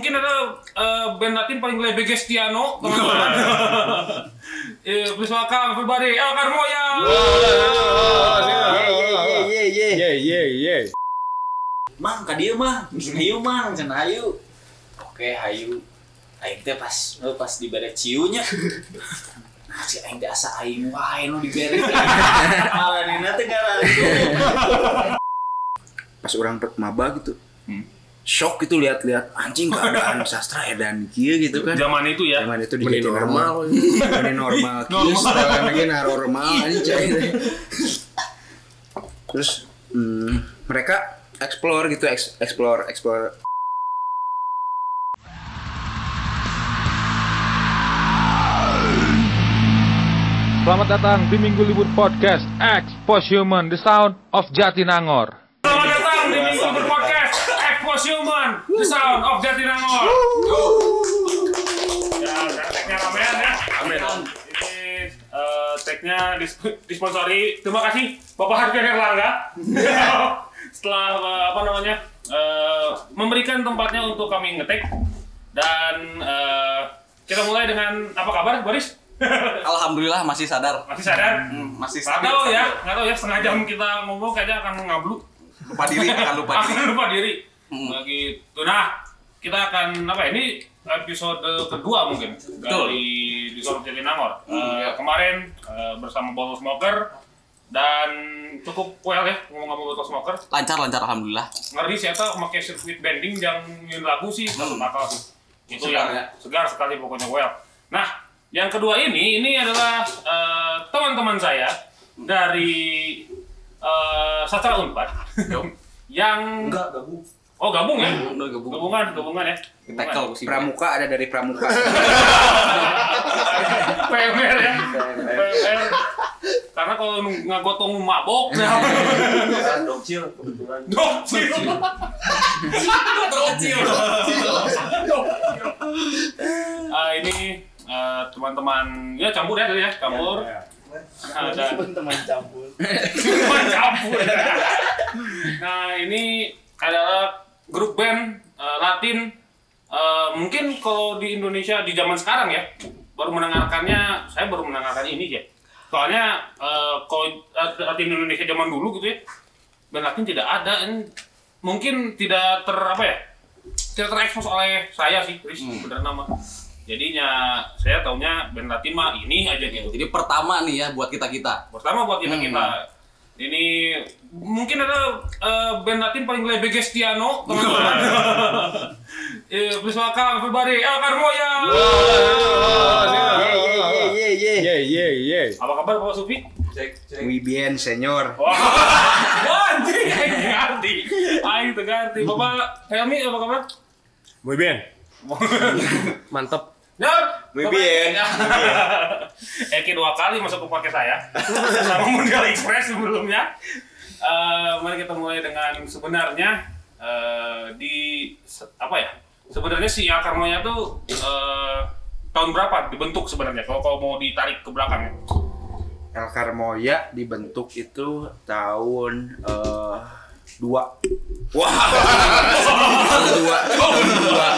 mungkin ada eh, band Latin paling lebih Gestiano, teman-teman. Eh, please welcome everybody, El Carmoya. Ye ye ye. Ye ye ye. Mang ka dieu mah. Hayu mang cenah hayu. Oke hayu. Aing teh pas eh, pas dibere ciunya. Nah, si aing teh asa aing wae nu dibere. Alanina teh ngaran. pas orang maba gitu shock gitu lihat-lihat anjing keadaan sastra edan kieu gitu kan Zaman itu ya. zaman itu Meni di normal. Meni normal kieu setelan lagi normal anjing cai terus hmm, mereka explore gitu eks- explore explore Selamat datang di Minggu Libur Podcast X Posthuman The Sound of Jatinangor. Expos Human, The Sound of Jatinangor. Ya, sekarang tag-nya ramean ya. Amin. Ini eh, tag-nya dis- disponsori. Terima kasih Bapak Harfian Erlangga. Setelah eh, apa namanya eh, memberikan tempatnya untuk kami ngetek dan eh, kita mulai dengan apa kabar Boris? Alhamdulillah masih sadar. Masih sadar? Hmm, masih Nggak stabil. tahu ya, nggak tahu ya setengah jam kita ngomong kayaknya akan ngablu. Lupa diri, akan lupa diri. akan lupa diri. Hmm. Begitu. Nah, kita akan apa ya, ini episode kedua mungkin dari di Sorot Jatinangor. Eh, ya. Kemarin eh, bersama Bottle Smoker dan cukup well ya ngomong-ngomong Bottle Smoker. Lancar, lancar alhamdulillah. Ngeri sih eta pakai sirkuit bending yang nyin lagu sih masuk akal sih. Itu Segar yang ya. segar sekali pokoknya well. Nah, yang kedua ini ini adalah eh, teman-teman saya dari eh, Sastra Unpad yang Enggak gabung. Oh gabung ya? Udah gabung. Gabungan, gabungan ya. Tackle sih. pramuka ada dari pramuka PMR ya. PMR. Karena kalau nu- ngagotong mabok, Dokcil kebetulan. dokcil. Dokcil. Ah ini eh, teman-teman ya campur ya tadi ya campur. Ada teman campur. teman campur. Nah ini adalah grup band eh, Latin. Eh, mungkin kalau di Indonesia di zaman sekarang ya baru mendengarkannya saya baru mendengarkan ini ya. Soalnya eh, kalau Latin Indonesia zaman dulu gitu ya band Latin tidak ada. Ini mungkin tidak ter apa ya tidak terekspos oleh saya sih, Chris, bener nama. Jadinya saya taunya band Latin mah ini aja gitu. Jadi pertama nih ya buat kita-kita. Pertama buat kita kita ini mungkin ada eh, band Latin paling lebih Gestiano teman-teman. Eh, please welcome everybody El Carmoya. ye ye ye Ye ye ye. Apa kabar Bapak Sufi? Cek cek. bien senior Wah, anjing, aing teu ngerti. Bapak Helmi apa kabar? Muy bien. Mantap. Ya, Muy bien. Eki dua kali masuk ke podcast saya sama Mundial Express sebelumnya. Eh, mari kita mulai dengan sebenarnya eh, di se- apa ya? Sebenarnya si akar moya tuh eh, tahun berapa dibentuk sebenarnya? Kalau kalau mau ditarik ke belakang ya. El Carmoya dibentuk itu tahun eh, dua wah dua dua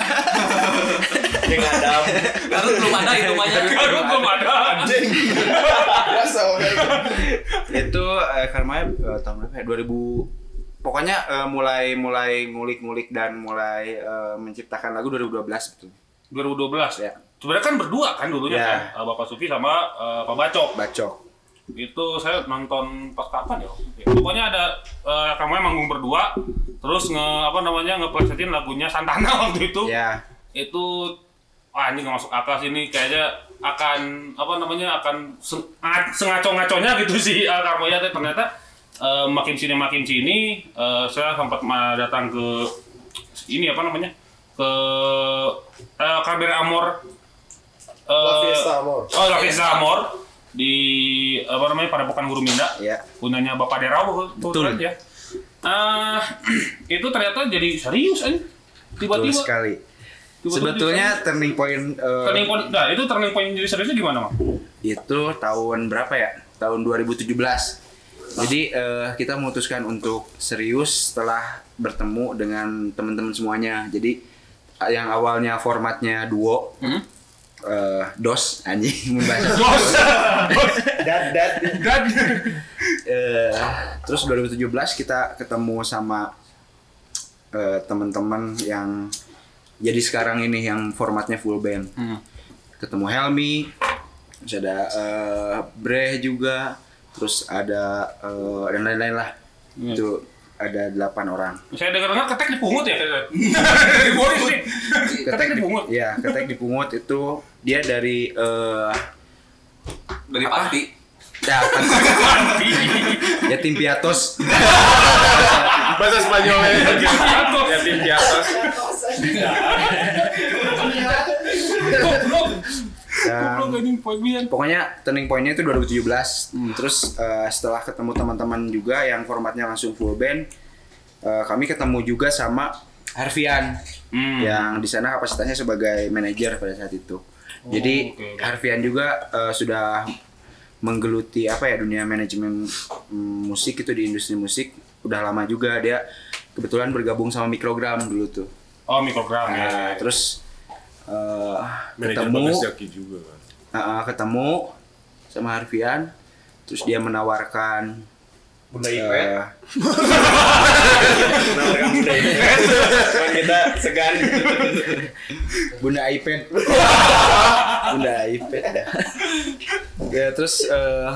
Jeung Adam. Karena belum ada itu ya. Aduh, belum ada. itu eh, Carmoya eh, tahun berapa ya 2000 pokoknya eh, mulai mulai ngulik-ngulik dan mulai eh, menciptakan lagu 2012 betul 2012 ya Sebenarnya kan berdua kan dulunya Ya. kan, Eh, Bapak Sufi sama eh, Pak Bacok. bacok itu saya nonton pas kapan ya? Ya, Pokoknya ada eh, kamu manggung berdua, terus nge apa namanya ngeplesetin lagunya Santana waktu itu. ya Itu wah ini nggak masuk akal sih ini kayaknya akan apa namanya akan seng- nga- sengaco-ngaconya gitu sih uh, Karmoya ternyata eh, makin sini makin sini eh, saya sempat datang ke ini apa namanya ke uh, Cabaret Amor eh, La Fiesta Amor. Oh, La Fiesta Amor di apa namanya Padepokan Guru Minda ya punyanya Bapak Derau tuh Betul. kan ya. Ah, itu ternyata jadi serius aja. betul Tiba-tiba sekali tiba-tiba sebetulnya jadi turning point eh, turning point, nah itu turning point jadi seriusnya gimana, Mang? itu tahun berapa ya? Tahun 2017. Jadi eh, kita memutuskan untuk serius setelah bertemu dengan teman-teman semuanya. Jadi yang awalnya formatnya duo Hmm? eh, dos anjing mun bahasa Bos. Dad, dad. Eh, terus 2017 kita ketemu sama eh, teman-teman yang jadi sekarang ini yang formatnya full band. Hmm. Ketemu Helmi, terus ada eh, Bre juga, terus ada eh, dan lain-lain lah. Itu ada delapan orang. saya dengar-dengar ketek dipungut ya. Di Boris nih. Ketek dipungut. Iya, ketek dipungut itu dia dari eh Dari Pati. ya, yatim piatos. Bahasa Spanyolnya. Ya tim di atas. Goblok. Dan poin Pokoknya turning point-nya itu 2017. Terus eh, setelah ketemu teman-teman juga yang formatnya langsung full band, eh, kami ketemu juga sama Harvian Hmm. yang di sana kapasitasnya sebagai manajer pada saat itu. Jadi oke, oke. Harvian juga eh, sudah menggeluti apa ya dunia manajemen mm, musik itu di industri musik udah lama juga dia kebetulan bergabung sama Mikrogram dulu tuh. Oh, mikrogram ya. Nah, terus eh, Manajer ketemu juga kan. Uh, uh, ketemu sama Harvian terus dia menawarkan Bunda eh, Menawarkan Bunda Ipet. Cuman kita segan. Bunda iPad Bunda iPad ya terus eh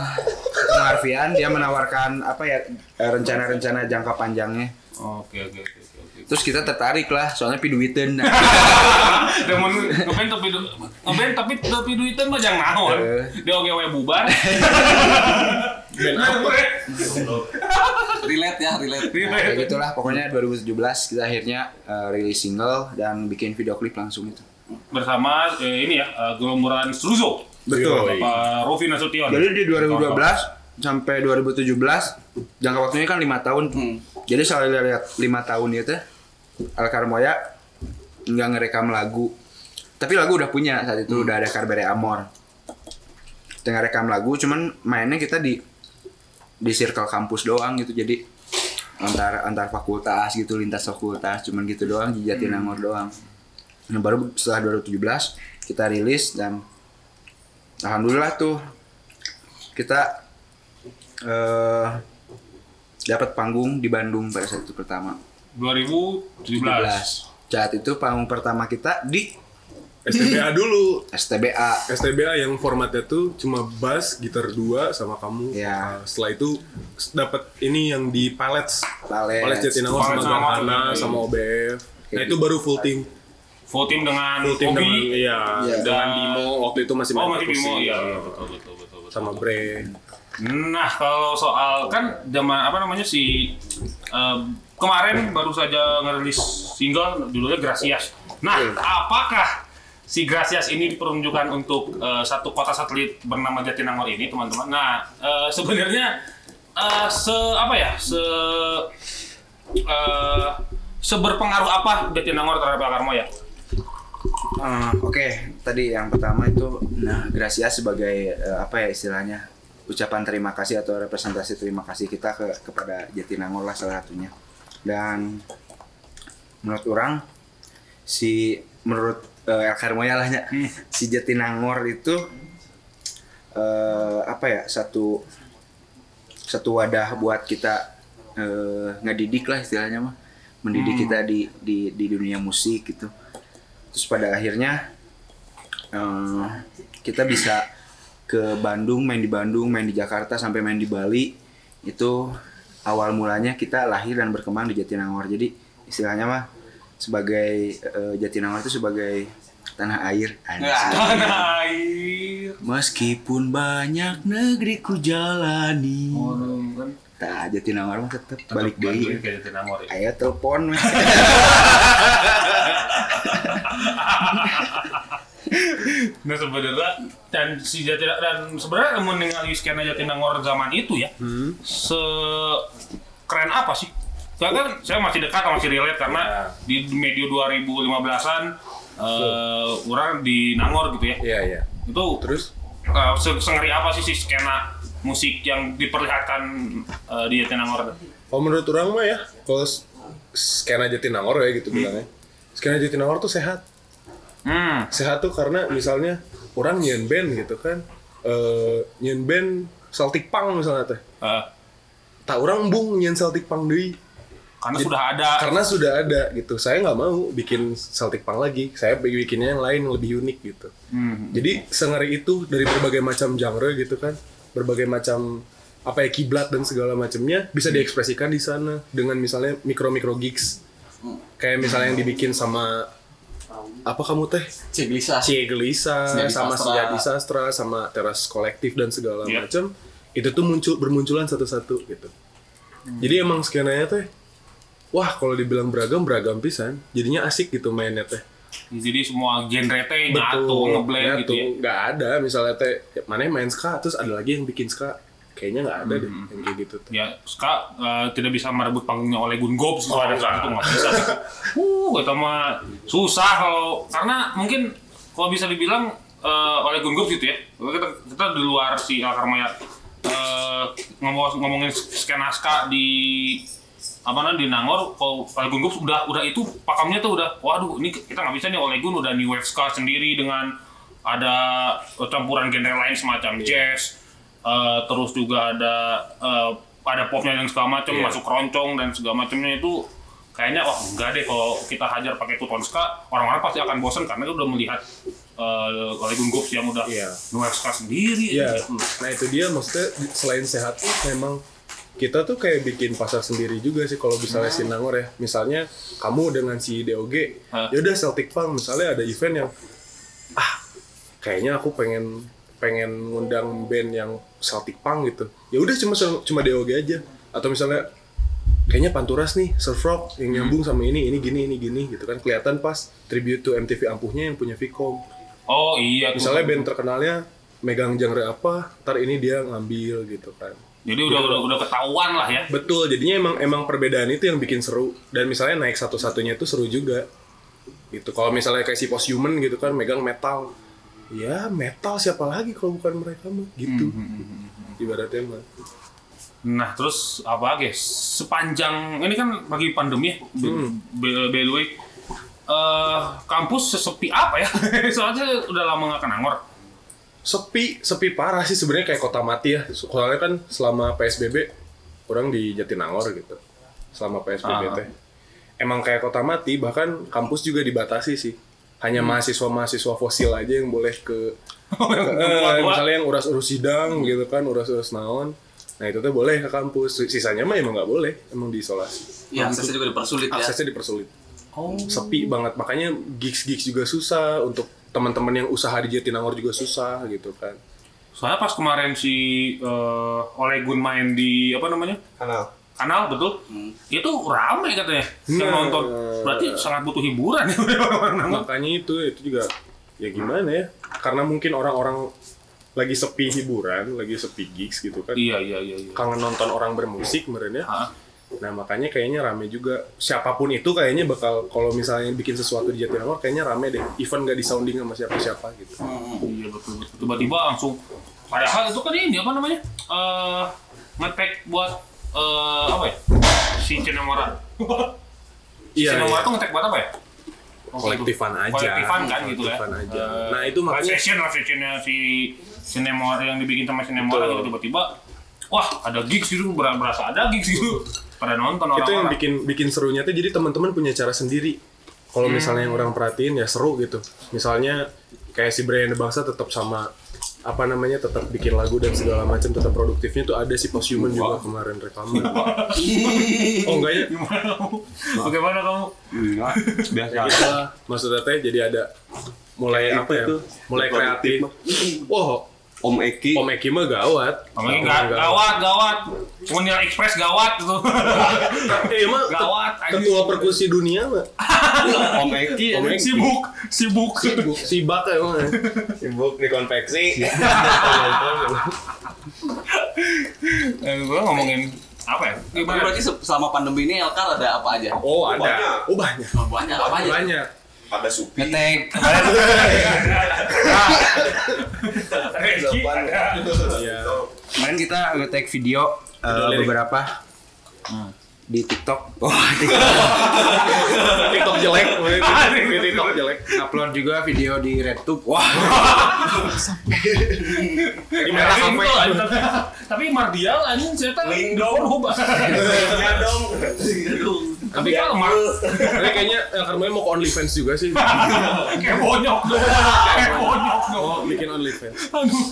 ketemu Harvian dia menawarkan apa ya rencana-rencana jangka panjangnya Oke, oke, oke, oke, oke. Terus kita tertarik lah soalnya piduiten Demen ngeband tapi tapi tapi duitan mah jangan naon. Eh. Dia oge we bubar. Relate ya, relate. Nah, kayak gitulah pokoknya 2017 kita akhirnya eh, rilis single dan bikin video klip langsung itu Bersama eh, ini ya, eh, gelomboran Struzo. betul Pak Rofi Nasution. Jadi di 2012 sampai 2017 jangka waktunya kan lima tahun. Jadi soal lihat lima tahun itu Al Carmoya nggak ngerekam lagu. Tapi lagu udah punya saat itu udah ada Carbere Amor. Tengah rekam lagu cuman mainnya kita di di circle kampus doang gitu jadi antar antar fakultas gitu lintas fakultas cuman gitu doang di Jatinangor doang. Nah, baru setelah 2017 kita rilis dan alhamdulillah tuh kita eh dapat panggung di Bandung pada saat itu pertama 2017. 17 saat itu panggung pertama kita di STBA dulu. STBA STBA yang formatnya tuh cuma bass, gitar dua sama kamu. Ya. Nah, setelah itu dapat ini yang di Pallets. Palets. Pallets Jatinangor sama sama Garhana OBF. sama OBF. Nah Kayak itu baru full team. Full team dengan Full team Obi. dengan iya, Iya. dengan Bimo waktu itu masih main Oh, masih. Bimo. Iya, iya, betul, betul, betul, betul. Sama Bre. Nah, kalau soal kan zaman apa namanya si eh, kemarin baru saja ngerilis single judulnya Gracias. Nah, apakah si Gracias ini diperuntukkan untuk eh, satu kota satelit bernama Jatinangor ini, teman-teman? Nah, eh, sebenarnya eh, se apa ya? Se eh, seberpengaruh apa Jatinangor terhadap Al Karmoya? Eh, Oke, tadi yang pertama itu, nah Gracias sebagai eh, apa ya istilahnya ucapan terima kasih atau representasi terima kasih kita ke kepada Jatinangor lah salah satunya. Dan menurut orang si menurut eh, El Karmoya lah ya, si Jatinangor itu eh, apa ya satu satu wadah buat kita eh, ngedidik lah istilahnya mah. Mendidik kita di di di dunia musik gitu. Terus pada akhirnya eh, kita bisa ke Bandung main di Bandung main di Jakarta sampai main di Bali. Itu awal mulanya kita lahir dan berkembang di Jatinangor jadi istilahnya mah sebagai eh, Jatinangor itu sebagai tanah air anjing. Tanah air. meskipun banyak negeri ku jalani kan tak Jatinangor mah tetep balik deh ya. ayo telepon. Nah sebenarnya dan si Jatinangor dan sebenarnya mau ningali skena Jatinangor zaman itu ya, se keren apa sih? Saya kan saya masih dekat masih relate karena di medio 2015-an eh orang di Nangor gitu ya. Iya, iya. Itu Terus eh, se- sengeri apa sih si skena musik yang diperlihatkan eh, di Jatinangor? kalau menurut orang mah ya, kalau skena Jatinangor ya gitu bilangnya. skena Jatinangor tuh sehat. Hmm. Sehat tuh karena misalnya orang nyen band gitu kan. Eh nyen band Celtic Punk misalnya teh. Eh, Tak orang embung nyen Celtic Punk deui. karena sudah ada. Karena sudah ada gitu. Saya nggak mau bikin Celtic Punk lagi. Saya bikinnya yang lain yang lebih unik gitu. Hmm. Jadi sengeri itu dari berbagai macam genre gitu kan, berbagai macam apa ya kiblat dan segala macamnya bisa diekspresikan di sana dengan misalnya mikro mikro gigs kayak misalnya yang dibikin sama apa kamu teh Civilisa. Cie Gelisa Sejati sama Sastra. Sastra sama Teras Kolektif dan segala Iya. macam itu tuh muncul bermunculan satu-satu gitu jadi emang skenanya teh wah kalau dibilang beragam beragam pisan jadinya asik gitu mainnya teh Jadi semua genre teh nyatu, ngeblend gitu ya. nggak ada misalnya teh mana yang main ska terus ada lagi yang bikin ska kayaknya nggak ada deh Hmm. yang kayak gitu tuh Ya, Ska eh, tidak bisa merebut panggungnya oleh Gun Gobs oh, ada itu nggak bisa. uh, itu mah susah kalau karena mungkin kalau bisa dibilang eh, oleh Gun Gobs gitu ya. Kita, kita di luar si El Karmaya eh, ngomong ngomongin skena ska di apa namanya di Nangor kalau oleh Gun Gobs udah udah itu pakamnya tuh udah waduh ini kita nggak bisa nih oleh Gun udah new wave ska sendiri dengan ada campuran genre lain semacam jazz Eh, terus juga ada eh, ada popnya dan segala macam Iya. masuk keroncong dan segala macamnya itu kayaknya wah enggak deh kalau kita hajar pakai tuton ska orang-orang pasti akan bosen karena udah melihat uh, oleh Gun yang udah Iya. nulis ska sendiri Iya, gitu. nah itu dia maksudnya selain sehat tuh memang kita tuh kayak bikin pasar sendiri juga sih kalau misalnya Sinangor ya. Misalnya kamu dengan si DOG, ya udah Celtic Punk misalnya ada event yang ah kayaknya aku pengen pengen ngundang band yang Celtic Punk gitu. Ya udah cuma cuma DOG aja. Atau misalnya kayaknya Panturas nih surf rock yang nyambung sama ini ini gini ini gini gitu kan kelihatan pas tribute to MTV ampuhnya yang punya Vicom Oh iya tuh. misalnya band terkenalnya megang genre apa, ntar ini dia ngambil gitu kan. Jadi udah udah udah ketahuan lah ya. Betul, jadinya emang emang perbedaan itu yang bikin seru dan misalnya naik satu-satunya itu seru juga. Gitu. Kalau misalnya kayak si Posthuman gitu kan megang metal. Ya, metal siapa lagi kalau bukan mereka mah gitu. Ibaratnya mah. Nah terus apa lagi? Sepanjang ini kan lagi pandemi ya, Hmm. by, by the way, eh, kampus sesepi apa ya? Soalnya udah lama nggak ke Nangor. Sepi, sepi parah sih sebenarnya kayak kota mati ya. Soalnya kan selama PSBB orang di Jatinangor gitu. Selama PSBB Ah. teh. Emang kayak kota mati, bahkan kampus juga dibatasi sih. Hanya mahasiswa-mahasiswa fosil aja yang boleh ke Eh, misalnya yang uras-urus sidang gitu kan, uras-urus naon. Nah itu tuh boleh ke kampus. Sisanya mah emang nggak boleh, emang diisolasi. Ya, aksesnya juga dipersulit ya. Aksesnya dipersulit. Sepi banget, makanya gigs-gigs juga susah untuk teman-teman yang usaha di Jatinangor juga susah gitu kan. Soalnya pas kemarin si eh, Ole Gun main di apa namanya Kanal. kanal betul, itu rame katanya yang Nah. nonton. Berarti sangat butuh hiburan ya. Makanya itu itu juga ya gimana ya? Karena mungkin orang-orang lagi sepi hiburan, lagi sepi gigs gitu kan. Iya iya iya. iya. Kangen nonton orang bermusik ya. Hah? Nah makanya kayaknya rame juga siapa pun itu kayaknya bakal kalau misalnya bikin sesuatu di Jatinangor kayaknya rame deh even gak disounding sama siapa-siapa gitu. Iya betul betul. Tiba-tiba langsung. Padahal itu kan ini apa namanya? Eh ngetek buat eh apa ya? Si Cinemora. Iya, Cinemora iya. ngetek buat apa ya? Oh, Kolektifan gitu. aja. Kolektifan kan gitu ya. Aja. Eh, Nah, itu makanya- live session live sessionnya si Cinemora yang dibikin sama Betul. gitu tiba-tiba wah ada gigs gitu ber- berasa ada gigs gitu pada nonton Itu yang bikin bikin serunya tuh jadi teman-teman punya cara sendiri. Kalau misalnya yang orang perhatiin ya seru gitu. Misalnya kayak si Brian Bangsa tetap sama apa namanya tetap bikin lagu dan segala macam tetap produktifnya tuh ada si Posthuman juga kemarin rekaman. oh enggak ya? Bagaimana kamu? Enggak, biasa Gitu lah. Maksudnya teh jadi ada mulai apa ya? Mulai kreatif. Wah, Om Eki. Om Eki mah gawat. Om Eki gawat, gawat. Munir Express gawat gitu. Eh, emang Gawat, ketua perkusi dunia mah. Om Eki. Om Eki. sibuk, sibuk. Sibuk, sibak emang. Sibuk di konveksi. Eh, gue ngomongin apa ya? Tapi Gimana? berarti se- selama pandemi ini Elkar ada apa aja? Oh, ada. banyak. Oh, banyak. Oh, banyak apa aja? Banyak. Ada Supi. Ngetek. Regi ada. Iya. Kemarin kita nge-take video, eh, Video lirik. Di TikTok. Wah, TikTok. TikTok jelek, di TikTok jelek. Upload juga video di RedTube. Wah, Di merah Tapi- kafe. tapi- Mardial anjing tahu di Pornhub. Iya dong. Tapi kalau Mar Tapi kayaknya El Carmoya mau ke OnlyFans juga sih. kayak bonyok dong. Kayak bonyok dong. Oh, bikin OnlyFans. Aduh.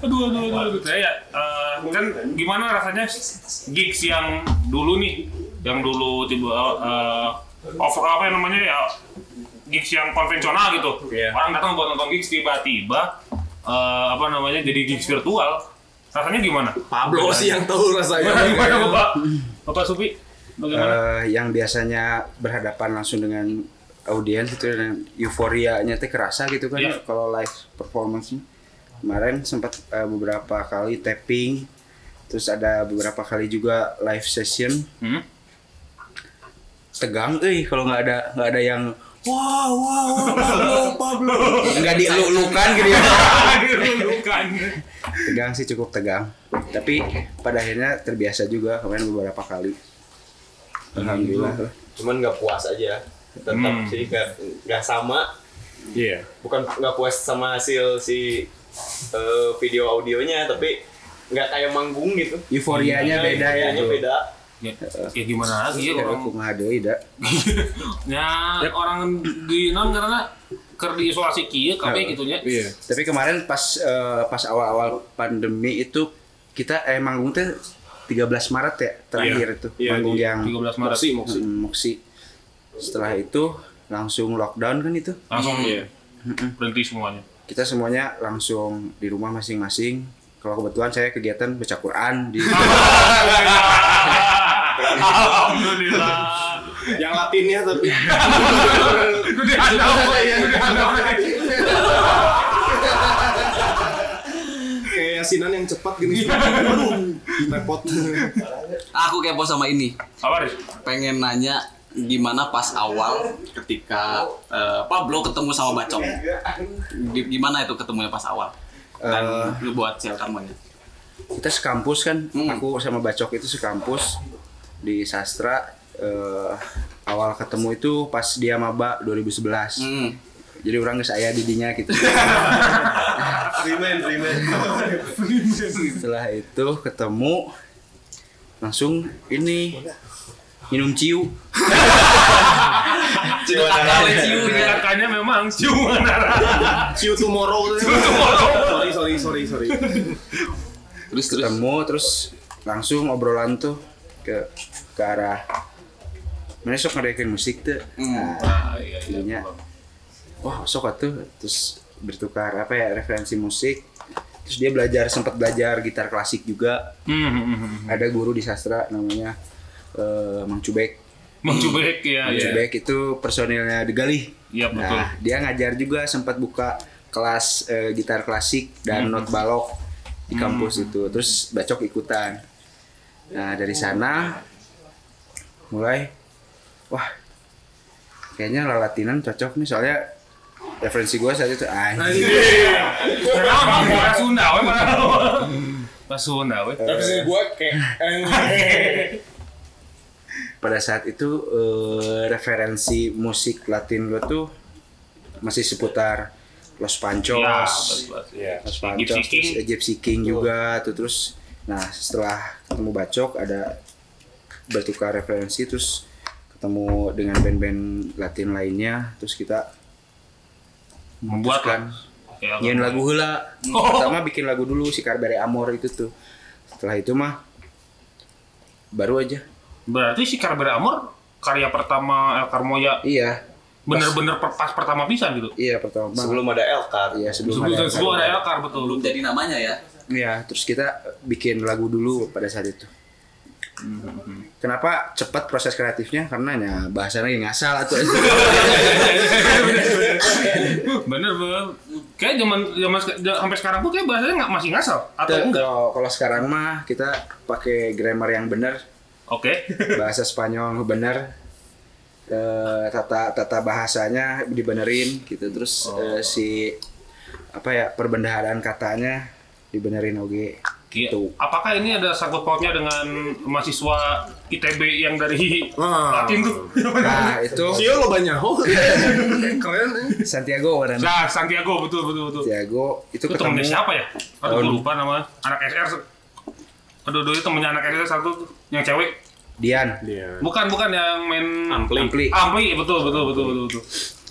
Aduh, aduh, aduh, aduh. Saya eh, kan gimana rasanya gigs yang dulu nih, yang dulu tiba eh, over apa yang namanya ya gigs yang konvensional gitu. Iya. Orang datang buat nonton gigs tiba-tiba eh, apa namanya jadi gigs virtual. Rasanya gimana? Pablo sih yang tahu rasanya. Gimana Bapak? Bapak Supi? Bagaimana? Eh, yang biasanya berhadapan langsung dengan audiens itu dan euforianya teh kerasa gitu kan Iya. kalau live performance kemarin sempat eh, beberapa kali tapping terus ada beberapa kali juga live session. Hmm? tegang eh kalau nggak ada nggak ada yang wow wow Pablo Pablo. Nggak dieluk-elukan gitu ya? Bukan. tegang sih cukup tegang. Tapi pada akhirnya terbiasa juga kemarin beberapa kali. Alhamdulillah. Cuman nggak puas aja. Tetap Hmm. sih nggak sama. Iya. bukan nggak puas sama hasil si eh, video audionya tapi nggak kayak manggung gitu euforianya beda ya Euforianya beda Ya, ya gimana lagi ya Ya, orang kumaha deui da. ya orang di non karena ker di isolasi kieu kabeh gitu nya. Iya. Tapi kemarin pas eh, pas awal-awal pandemi itu kita eh manggung teh 13 Maret ya terakhir Iya. itu Iya, manggung di- yang 13 Maret. Moksi, moksi. Moksi. Setelah itu langsung lockdown kan itu. Langsung Iya. berhenti semuanya. Kita semuanya langsung di rumah masing-masing. Kalau kebetulan saya kegiatan baca Quran di Alhamdulillah. Yang Latinnya tapi. Ada apa ya? Gede ada apa ya? Kayak yasinan yang cepat gini. Aduh, repot. Aku kepo sama ini. Apa? Pengen nanya gimana pas awal ketika eh, Pablo ketemu sama Bacok. Di- Gimana itu ketemunya pas awal? Dan lu buat sel kamunya. kita sekampus kan. Hmm. Aku sama Bacok itu sekampus di sastra. eh, awal ketemu itu pas dia maba 2011. Hmm. Jadi orang geus aya di dinya gitu. Freeman Freeman Setelah itu ketemu langsung ini minum ciu. Ciumnya. Kakaknya memang ciuman arah. See you tomorrow. Sorry, sorry, sorry. Terus terus. Ketemu terus langsung obrolan tuh ke ke arah mana sok ngedekin musik tuh. Hmm. Nah, iya, jadinya wah sok atuh terus bertukar apa ya referensi musik. Terus dia belajar sempat belajar gitar klasik juga. Hmm, hmm, hmm, hmm. Ada guru di sastra namanya eh, Mang Cubek. Mang Cubek ya. Mang ya. Cubek itu personilnya The Galih. Iya betul. Nah, dia ngajar juga sempat buka kelas eh, gitar klasik dan Hmm. not balok di kampus itu. Terus bacok ikutan. Nah, dari sana mulai wah kayaknya lalatinan cocok nih soalnya referensi gue saat itu ah Kenapa? Bahasa Sunda? Bahasa Sunda, sih gue kayak pada saat itu eh, referensi musik Latin gue tuh masih seputar Los Panchos, Ya. Iya. Los Gypsy Panchos, terus King. Gypsy King juga tuh terus nah setelah ketemu Bacok ada bertukar referensi terus ketemu dengan band-band Latin lainnya terus kita Membuat kan Ya, nyanyiin lagu heula Oh. pertama bikin lagu dulu si Karbere Amor itu tuh setelah itu mah baru aja Berarti si Karber Amor karya pertama El Carmoya iya bener-bener per- pas pertama pisan gitu. iya pertama sebelum ada Elkar iya sebelum Sebelum ada sebelum ada El Car betul. Belum jadi namanya ya. Iya, terus kita bikin lagu dulu pada saat itu. Kenapa cepat proses kreatifnya? Karena ya bahasanya lagi ngasal atau Bener bener. Kayak zaman zaman sampai sekarang pun kayak bahasanya nggak masih ngasal atau enggak? kalau kalau sekarang mah kita pakai grammar yang benar, Oke. bahasa Spanyol benar, eh, tata tata bahasanya dibenerin gitu, terus eh, si apa ya perbendaharaan katanya dibenerin oke. Iya. Tuh. Apakah ini ada sangkut pautnya dengan mahasiswa ITB yang dari Wah. Latin tuh? Nah itu Sio lo banyak. Oh, keren. eh. Santiago orang Nah, Santiago betul betul betul. Santiago itu Itu temennya ketemu siapa ya? Aduh, lupa nama. Anak SR. Aduh, dulu temennya anak SR satu yang cewek. Dian Dia. Bukan, bukan yang main Ampli. Ampli. Ampli, betul betul betul betul betul.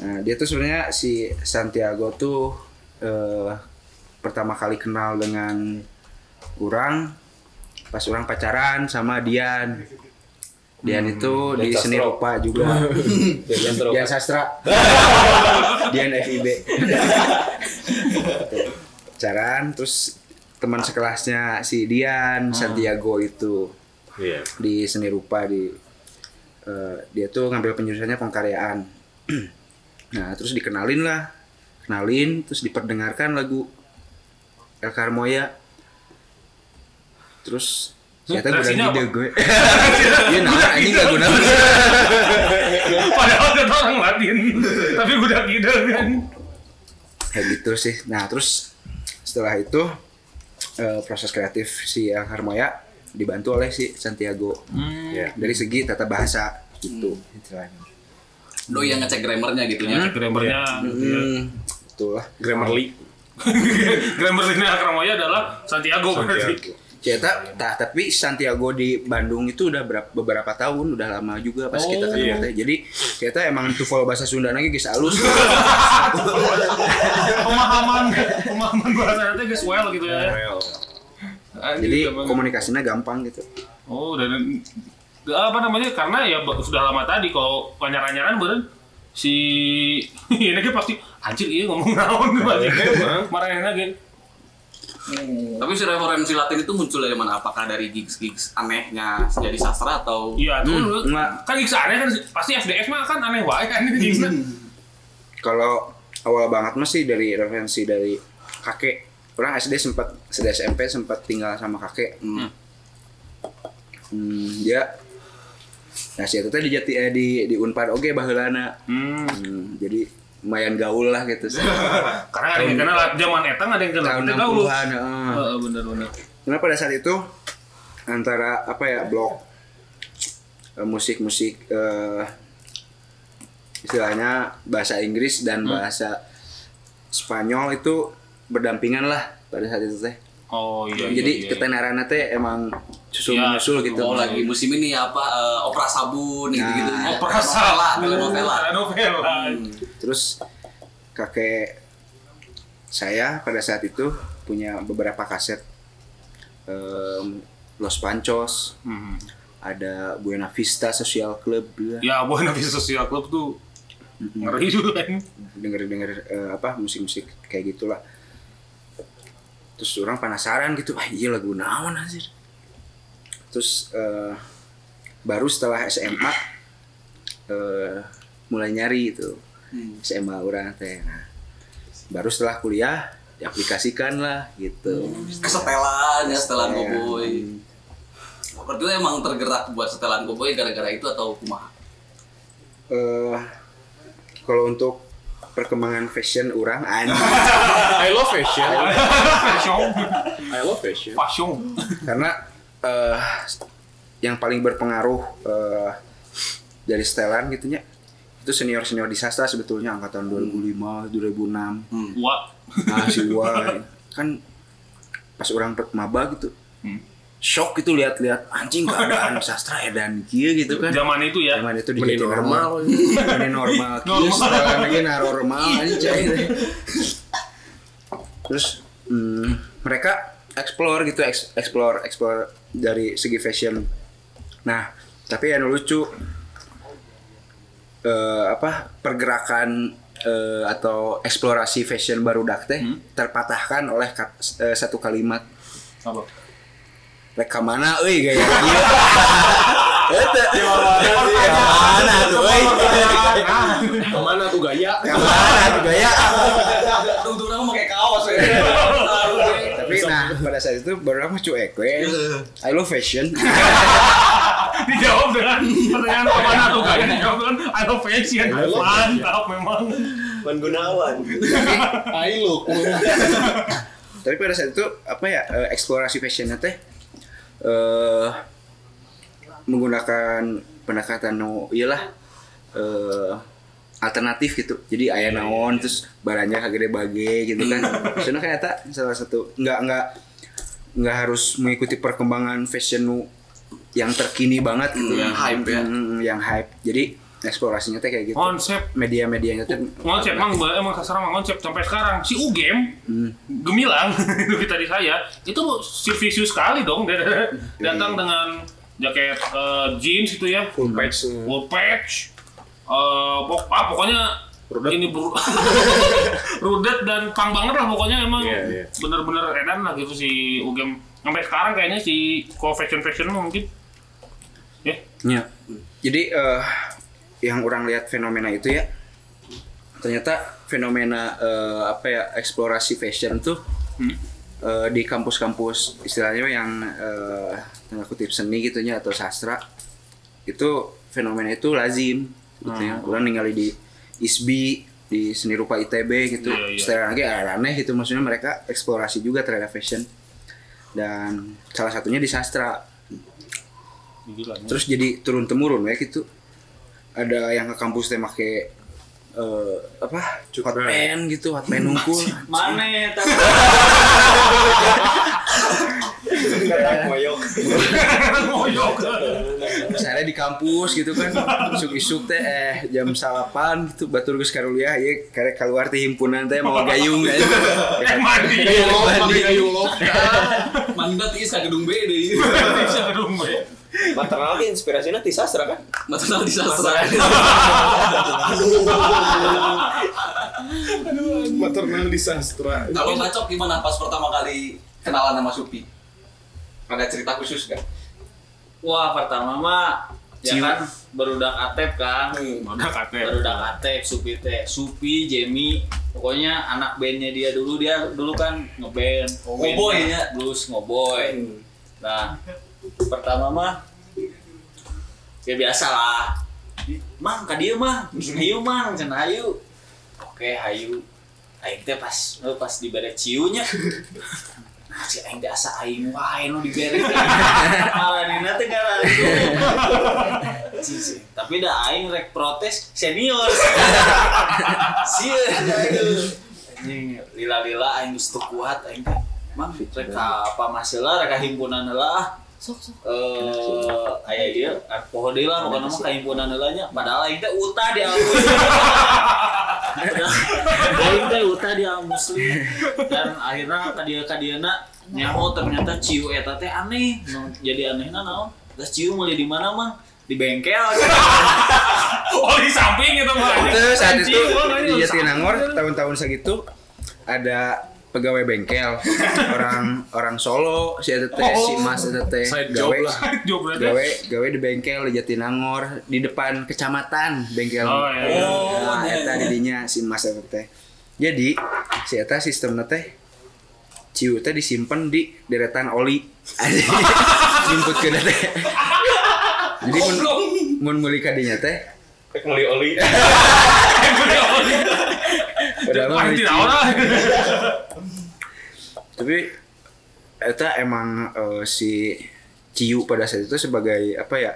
Nah, dia tuh sebenarnya si Santiago tuh eh, pertama kali kenal dengan orang pas orang pacaran sama Dian. Dian itu di Dan seni rupa juga. Dian sastra. Dian FIB. pacaran terus teman sekelasnya si Dian Santiago itu Iya. di seni rupa di eh, dia tuh ngambil penjurusannya pengkaryaan. Nah terus dikenalin lah. Kenalin terus diperdengarkan lagu El Carmoya. Terus ternyata gue Reaksinya ide gue? Iya nah ini lagu naon Padahal kata orang Latin, tapi udah gitu kan. kayak gitu sih. Nah terus setelah itu eh, proses kreatif si El Carmoya dibantu oleh si Santiago Iya. dari segi tata bahasa gitu istilahnya. Doi yang ngecek grammarnya gitu ya. Grammarnya, Hmm, betul lah. Grammarly. Grammarnya Akramaya adalah Santiago berarti. Santiago. Ternyata, nah, tapi Santiago di Bandung itu udah berapa, beberapa tahun, udah lama juga pas kita ketemu iya. Jadi ternyata emang tuval bahasa Sunda lagi guys halus. pemahaman pemahaman bahasa nanti guys well gitu ya. Well. Anjing, Jadi emang. komunikasinya gampang gitu. oh dan apa namanya karena ya sudah lama tadi kalau panyaran-panyaran beren si ini kan pasti anjir iya ngomong naon Emang. marahin lagi Tapi si referensi Latin itu muncul dari mana? Apakah dari gigs-gigs anehnya jadi sastra atau iya tuh Hmm, kan gigs aneh kan pasti FDS mah kan aneh wae kan ini gigsnya Kalau awal banget masih dari referensi dari kakek. Orang SD sempat SD SMP sempat tinggal sama kakek. Hmm. Hmm, dia Nah, si itu teh di Jati eh, di di Unpad oge baheulana. hmm. Hmm, jadi lumayan gaul lah gitu. karena ada yang kenal zaman etang ada yang kenal Tahun Kita gaul. 60-an, heeh. Heeh, bener-bener Karena pada saat itu antara apa ya blog eh, musik-musik eh, istilahnya bahasa Inggris dan bahasa Spanyol itu berdampingan lah pada saat itu teh. oh iya Jadi iya, iya. ketenarannya teh emang susul Iya, menyusul gitu. Oh lagi musim ini apa eh, opera sabun gitu-gitu. Nah. opera novela, sabun, novela. novela. Terus kakek saya pada saat itu punya beberapa kaset em, Los Panchos, Hmm. ada Buena Vista Social Club juga. Ya, Buena Vista Social Club tuh ngeri juga kan. denger-denger eh, apa musik-musik kayak gitulah terus orang penasaran gitu ah iya lagu naon anjir terus eh, baru setelah SMA eh, mulai nyari itu SMA orang teh nah, baru setelah kuliah diaplikasikan lah gitu Kesetelan ya setelan. Boboy. Berarti lu emang tergerak buat setelan Boboy gara-gara itu atau kumaha? Eh, kalau untuk perkembangan fashion orang anjir I love fashion. Fashion. I love fashion. Fashion. karena eh, yang paling berpengaruh eh, dari setelan gitunya itu senior senior di sastra sebetulnya angkatan 2005 2006 Wah. nah si Wai kan pas orang maba gitu Hmm. Shock gitu lihat-lihat anjing keadaan sastra edan kia gitu kan. Zaman itu ya. zaman itu di Meni normal. Meni normal. Kieu setelan lagi normal anjay terus hmm, mereka explore gitu eks- explore explore dari segi fashion. Nah tapi yang lucu eh, apa pergerakan eh, atau eksplorasi fashion baru teh terpatahkan oleh kat- eh, satu kalimat. Apa? Reka mana euy gaya ieu Eta. Mana tuh euy Ke mana tuh gaya? Ke mana tuh gaya Aduh, tuh orang pakai kaos ya. tapi nah pada saat itu baru aku cuek we I love fashion Dijawab dengan pertanyaan apa mana tuh gaya dijawab dengan I love fashion. Mantap memang. Wan Gunawan. I look. tapi pada saat itu apa ya eh, eksplorasi fashionnya teh eh menggunakan pendekatan no iyalah eh alternatif gitu. Jadi ayah naon terus barangnya kagede bage gitu kan. Soalnya kan eta salah satu nggak nggak nggak harus mengikuti perkembangan fashion nu yang terkini banget gitu Yang hype ya. Hmm, yang hype. Jadi eksplorasinya teh kayak gitu. Konsep. Media-medianya tuh Ngonsep emang emang kasar emang ngonsep sampai sekarang si Ugem gemilang itu kita di saya itu vicious sekali dong dia datang dengan jaket eh, jeans itu ya. Full patch. Full patch. Eh pok ah, pokoknya Rudet. ini bro rudet dan pang banget lah pokoknya emang Iya, iya. bener-bener edan lah gitu si Ugem. Sampai sekarang kayaknya si co fashion fashion mungkin. Ya Ya. Jadi eh, yang orang lihat fenomena itu ya ternyata fenomena eh, apa ya eksplorasi fashion tuh eh, di kampus-kampus istilahnya yang tanda kutip seni gitunya atau sastra itu fenomena itu lazim gitu ya. Orang ningali di ISBI di seni rupa ITB gitu. Iya, iya. Setelah lagi aneh gitu maksudnya mereka eksplorasi juga terhadap fashion. Dan salah satunya di sastra terus jadi turun temurun ya gitu ada yang ke kampus teh make eh, apa hot pen gitu hot pen nungkul. Mana ya ngoyok saya di kampus gitu kan isuk-isuk teh eh jam salapan gitu batur geus karuliah ya karek keluar teh himpunan teh mau gayung ya eh mandi. Mandat is ka gedung B deh. bisa gedung gue Maternal ki inspirasinya ti sastra kan? Maternal di sastra. maternal di sastra Kalau bacok gimana pas pertama kali kenalan sama Supi? Ada cerita khusus kan? Wah pertama mah ya kan berudak atep kan. udah kate Berudak atep, Supi teh, Supi, Jamie, pokoknya anak bandnya dia dulu dia dulu kan ngeband, Ngoboy ya? blues ngoboy. Nah pertama mah ya biasa lah. Mang, ka dia mah, hayu mang, cenah hayu. Oke, hayu. Aing teh pas eh, pas dibere ciunya. Nah, si aing teh asa aing wae nu dibere. Malah teh gara. Tapi dah aing rek protes senior. Sieun lila-lila aing geus kuat aing teh. Mang rek apa masalah rek himpunan heula. Sok sok. Eh aya ieu poho deui lah pokona mah ka himpunan heula nya. Padahal aing teh utah di al Aing teh utah di al muslim dan akhirnya kadia kadiana nyaho ternyata ciu eta teh aneh. Jadi anehna naon? Terus ciu mulai di mana mang? Di bengkel. oh di samping itu mah itu saat itu di Jatinangor tahun-tahun segitu ada pegawai bengkel. Orang orang Solo si eta teh si Mas eta teh Side job gawe lah. Gawe gawe di bengkel di Jatinangor di depan kecamatan bengkel. Oh, iya, iya. nah, eta didinya si Mas eta teh jadi si eta sistemnya teh ciu teh disimpan di deretan oli. Jemput ke teh jadi mun mun meuli ka dinya teh. Ngeli oli. Padahal mah Wah, ciu. orang. tapi eta emang eh, si Ciu pada saat itu sebagai apa ya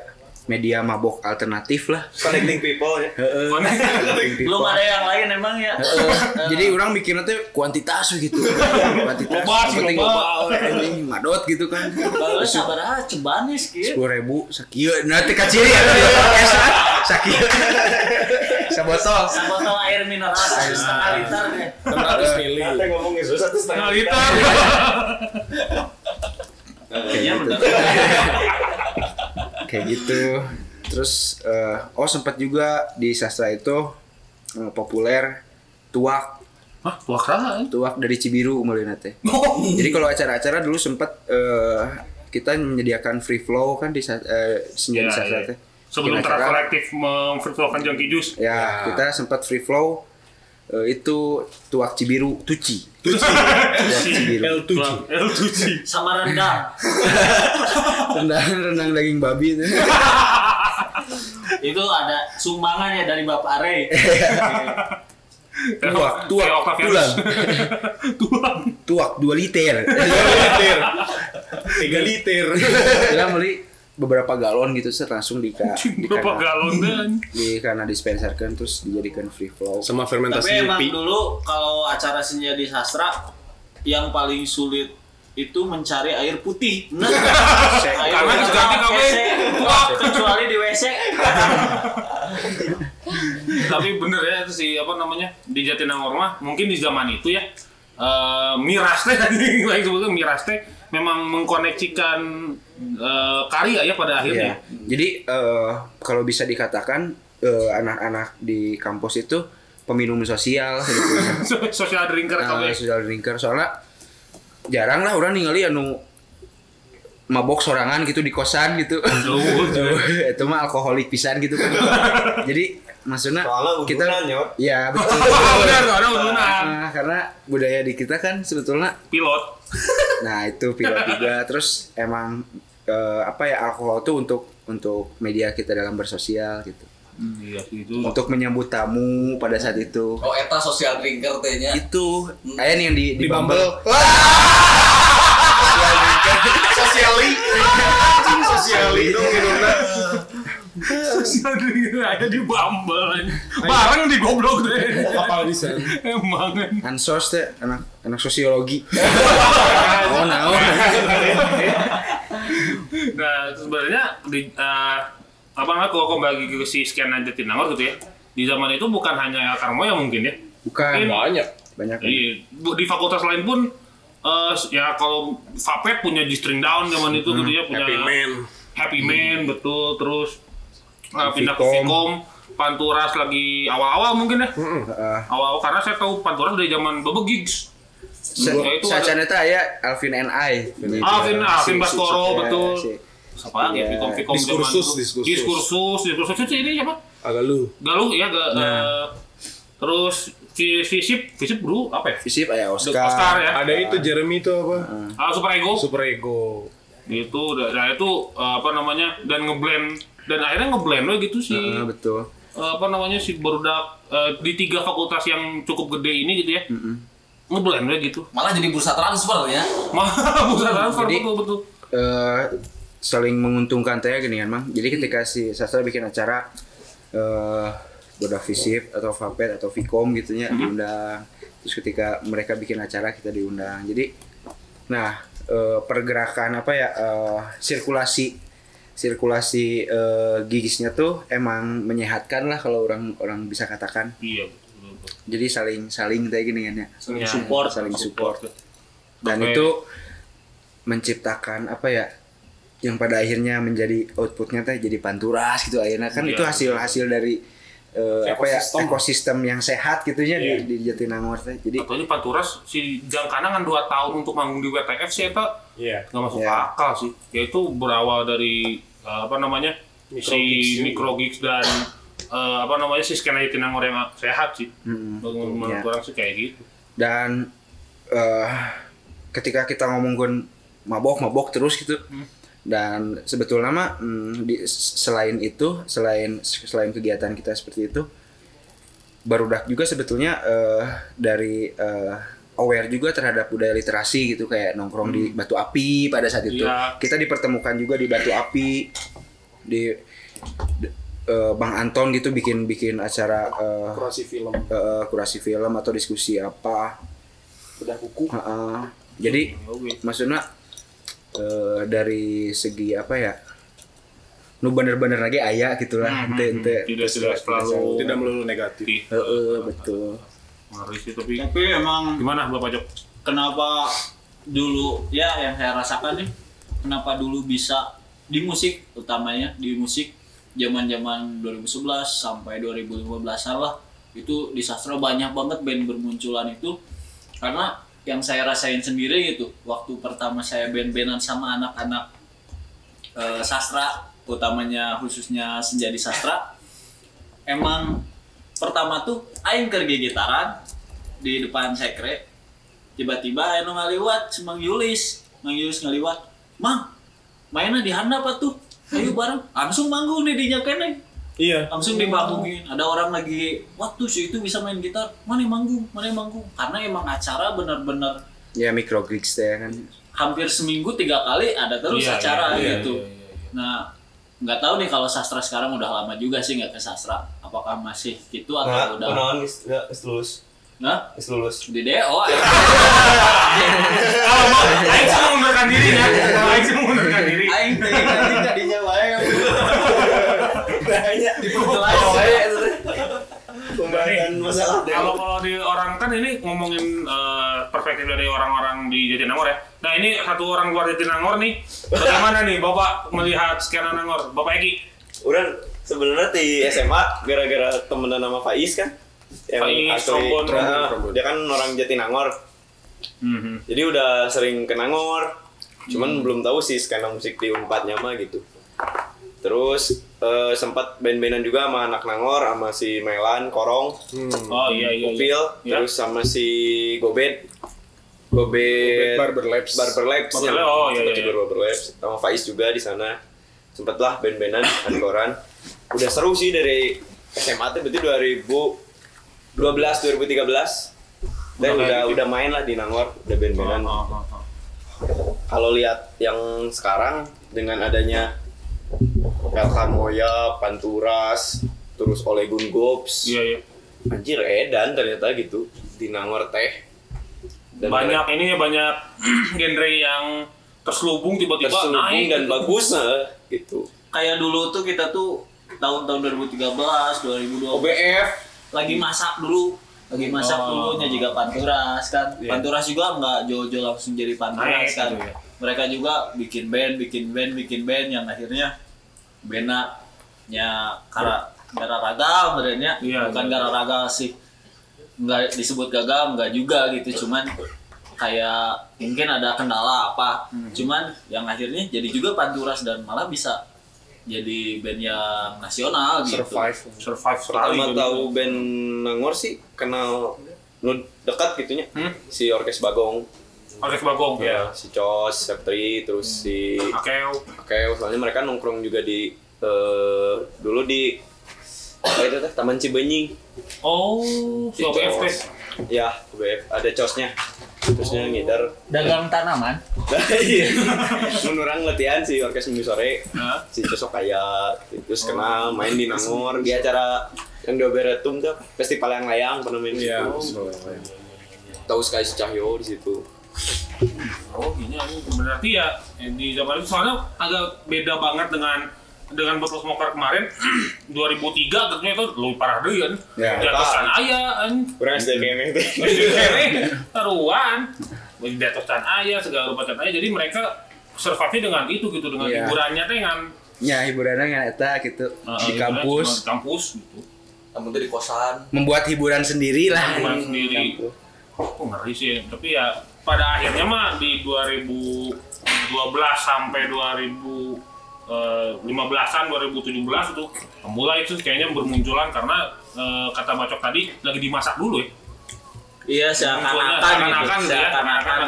media mabok alternatif lah Connecting people ya. Heeh. Connecting people. Belum ada yang lain emang ya. Jadi orang mikirnya tuh kuantitas gitu kuantitas Loba sih, penting anjing madot gitu kan Balas sabar ah cebanis kieu. sepuluh ribu sakieu nanti kaciri ya ah. sakieu sabotol Sabotol air mineral setengah liter deh. 600 mili Nanti ngomong Yesus satu setengah Nah, liter. Kayaknya bener. kayak gitu terus eh, oh sempat juga di sastra itu eh, populer tuak Hah, tua kerana tuak dari Cibiru mulai teh. Jadi kalau acara-acara dulu sempat eh, kita menyediakan free flow kan di eh, senja di Iya, sastra iya. teh. Sebelum Bikin acara, kolektif memvirtualkan jangki jus. Ya, kita sempat free flow eh, itu tuak Cibiru Tuci. Tuci. Tuak Cibiru. L7 El Tuci. Sama rendang. Rendang rendang daging babi itu. Itu ada sumbangan ya dari Bapak Are. Tuak, tuak, Octavianus. tulang. tulang. Tuak 2 liter. liter. Tiga liter. Kita beli beberapa galon gitu set langsung di ka, di Berapa kana, galon kan? di kana dispenserkan terus dijadikan free flow. Sama Tapi fermentasi emang pi. dulu kalau acara senja di sastra yang paling sulit itu mencari air putih. Nggak? Air Karena putih ganti sama kami. WC. kecuali di WC. Tapi bener ya itu si apa namanya di Jatinangor mah mungkin di zaman itu ya eh miras teh lagi sebutnya miras teh memang mengkoneksikan eh, karya ya pada akhirnya. Jadi eh, kalau bisa dikatakan eh, anak-anak di kampus itu peminum sosial gitu. Social drinker Nah, kabeh. social drinker soalnya jarang lah orang ningali anu mabok sorangan gitu di kosan gitu. itu mah alkoholik pisan gitu kan. Jadi maksudnya Soalnya kita ya betul. Udunan. Nah, karena budaya di kita kan sebetulnya Pilot. nah itu pilot juga terus emang eh, apa ya alkohol tuh untuk untuk media kita dalam bersosial gitu. Iya itu. Untuk menyambut tamu pada saat itu. Oh, eta social drinker tehnya. Itu kayak nih yang di di, Di Bumble. Bumble. Sosiali. Sosiali dong minumnya. Social drinker ada di Bumble. Bareng di goblok deh. Apa bisa? Emang. Ansos teh anak anak sosiologi. oh naon. Nah, sebenarnya di eh, apa namanya kalau kembali ke si skena Jatinangor gitu ya. Di zaman itu bukan hanya El Carmoya mungkin ya. Bukan Banyak. banyak. Iya, bu- di fakultas lain pun eh, ya kalau Fapet punya di string down zaman itu gitu ya punya Happy Man. Happy Man betul terus eh, pindah ke. Vkom Panturas lagi awal-awal mungkin ya Heeh. awal karena saya tahu Panturas dari zaman Bebe Gigs Sa- Ya, itu aya Alvin and I. Alvin Alvin Baskoro betul si- siapa lagi ya. Vkom Vkom Diskursus, itu. diskursus. diskursus diskursus itu ini siapa Agak lu. Galuh ya ga, Nah. eh, terus Vi- Visip Visip dulu apa ya Visip aya Oscar. Oscar ya Ada itu Jeremy itu apa? Ah, Super Ego Super Ego. dan dan itu eh, apa namanya dan ngeblend dan akhirnya ngeblend we gitu sih Heeh, betul. eh, apa namanya si barudak eh, di tiga fakultas yang cukup gede ini gitu ya ngeblend we gitu Malah jadi bursa transfer ya. mah bursa transfer Jadi- betul betul eh saling menguntungkan teh gini kan mang. Jadi ketika si sastra bikin acara eh Bodak Visip atau Vapet atau Vkom gitu nya diundang. Terus ketika mereka bikin acara kita diundang. Jadi nah eh, pergerakan apa ya eh, sirkulasi sirkulasi eh, gigisnya tuh emang menyehatkan lah kalau orang orang bisa katakan. iya. Jadi saling saling kayak gini kan ya. Ya, support, saling support. support. dan Oke. itu menciptakan apa ya yang pada akhirnya menjadi outputnya teh jadi panturas gitu akhirnya kan Iya. itu hasil hasil dari eh, apa ya Ekosistem. yang sehat gitunya Iya. di, di Jatinangor teh jadi atau ini Panturas si Jangkana kan 2 tahun untuk manggung di WTF sih eta Iya. nggak masuk Iya. akal sih yaitu berawal dari eh, apa namanya Micro si gigs ya. micro gigs dan eh, apa namanya si skena Jatinangor yang sehat sih Mm-mm. menurut Iya. orang sih kayak gitu dan eh, ketika kita ngomongin mabok mabok terus gitu dan sebetulnya mah mm, di, selain itu selain selain kegiatan kita seperti itu barudak juga sebetulnya eh, dari eh, aware juga terhadap budaya literasi gitu kayak nongkrong di batu api pada saat itu Iya. kita dipertemukan juga di batu api di, di- eh, Bang Anton gitu bikin bikin acara eh, Kurasi film. eh, kurasi film atau diskusi apa Udah buku. Heeh. jadi Oke. maksudnya eh, dari segi apa ya nu bener-bener lagi ayah gitulah Hmm, ente hmm, ente hmm. Tidak- tidak selalu- Tidak melulu negatif. Ih, Heeh, betul sih tapi Tapi emang gimana Bapak Jok? kenapa dulu ya yang saya rasakan nih kenapa dulu bisa di musik utamanya di musik zaman-zaman 2011 sampai 2015 lah itu di sastra banyak banget band bermunculan itu. Karena yang saya rasain sendiri gitu waktu pertama saya band-bandan sama anak-anak eh, sastra utamanya khususnya senjadi sastra emang pertama tuh aing kerja gitaran di depan sekre tiba-tiba anu ngaliwat si Mang Yulis. Mang Yulis ngaliwat Mang mainnya di handap apa tuh ayo bareng langsung manggung nih di kene Iya. langsung dibangunin ada orang lagi waktu si itu bisa main gitar mana yang manggung mana yang manggung karena emang acara bener-bener Ya micro gigs teh kan. hampir seminggu tiga kali ada terus Iya, acara iya, gitu nah nggak tahu nih kalau sastra sekarang udah lama juga sih nggak ke sastra apakah masih gitu atau Nah, udah kenalan lulus. nah lulus. di DO. Kalau mau, Aing sih mengundurkan diri ya. Aing sih mengundurkan diri. aing teh anjing tadinya wae Banyak Kalau kalau di orang kan ini ngomongin eh, perspektif dari orang-orang di Jatinangor ya. Nah ini satu orang luar Jatinangor nih. Bagaimana nih Bapak melihat skena Nangor? Bapak Eki? Orang sebenarnya di SMA gara-gara temenan sama Faiz kan. Faiz, trombon, Nah, trombon. dia kan orang Jatinangor. Mhm. Jadi udah sering ke Nangor. Cuman belum tahu sih skena musik di Unpadnya mah gitu. Terus eh, sempat band-bandan juga sama anak Nangor sama si Melan, Korong, Hmm. Oh iya iya. iya. Upil, Ya. terus sama si Gobet. Gobet Barber Labs. Barber Labs. Barber yang Labs, oh, iya, iya, juga Barber Labs sama Faiz juga di sana. Sempet lah band-bandan Ankoran. Udah seru sih dari SMA tuh berarti 2012 2013. Dan Udah udah gitu. udah main lah di Nangor, udah band-bandan. Oh, oh, oh. Kalau lihat yang sekarang dengan adanya Elka Moya, Panturas, terus Olegun Gops, Iya iya. anjir edan ternyata gitu di Nangor teh. Dan Banyak ini ya banyak genre yang terselubung tiba-tiba terselubung naik dan gitu. bagus nah, gitu. kayak dulu tuh kita tuh tahun-tahun 2013 2012 OBF lagi masak dulu lagi masak Oh. dulunya juga panturas kan Iya. panturas juga nggak jojo langsung jadi panturas Naik kan gitu ya. mereka juga bikin band bikin band bikin band yang akhirnya bena nya kara gara raga sebenarnya Iya, bukan iya. gara raga sih nggak disebut gagal nggak juga gitu cuman kayak mungkin ada kendala apa Hmm. cuman yang akhirnya jadi juga panturas dan malah bisa jadi band yang nasional gitu Survive. survive sekali pertama gitu. tahu band Nangor sih kenal nu dekat gitunya Hmm? si Orkes Bagong Oke Bagong ya. si Cos, Septri, terus si Akeo. Akeo soalnya mereka nongkrong juga di eh, dulu di apa itu teh? Taman Cibenying Oh, si. Cos. ya OBF ada Cosnya. Cosnya ngidar dagang tanaman? Iya. Menurang latihan si orkes minggu sore. Hah? si Cosok kaya terus kenal main di Nangor. Di acara yang di Beretum tuh festival yang layang pernah main di Iya. situ. Tahu sekali si Cahyo di situ Oh, ini aku berarti ya eh, di zaman itu soalnya agak beda banget dengan dengan Bubble Smoker kemarin 2003 tentunya itu lebih parah deh kan. Ya, di atas tanah ayah kan. kurang SD kemeng tuh taruhan di atas tanah ayah segala rupa tanah ayah jadi mereka survive dengan itu gitu dengan Iya. hiburannya teh dengan Ya hiburannya nggak eta gitu eh, di hiburannya kampus di kampus gitu. Namun tuh di kosan. membuat hiburan sendiri lah. Hiburan sendiri. Oh ngeri sih, tapi ya pada akhirnya mah di 2012 sampai 2015-an 2017 itu mulai itu kayaknya bermunculan karena eh, kata Bacok tadi lagi dimasak dulu ya. Iya seakan-akan Seakan-akan gitu, gitu ya,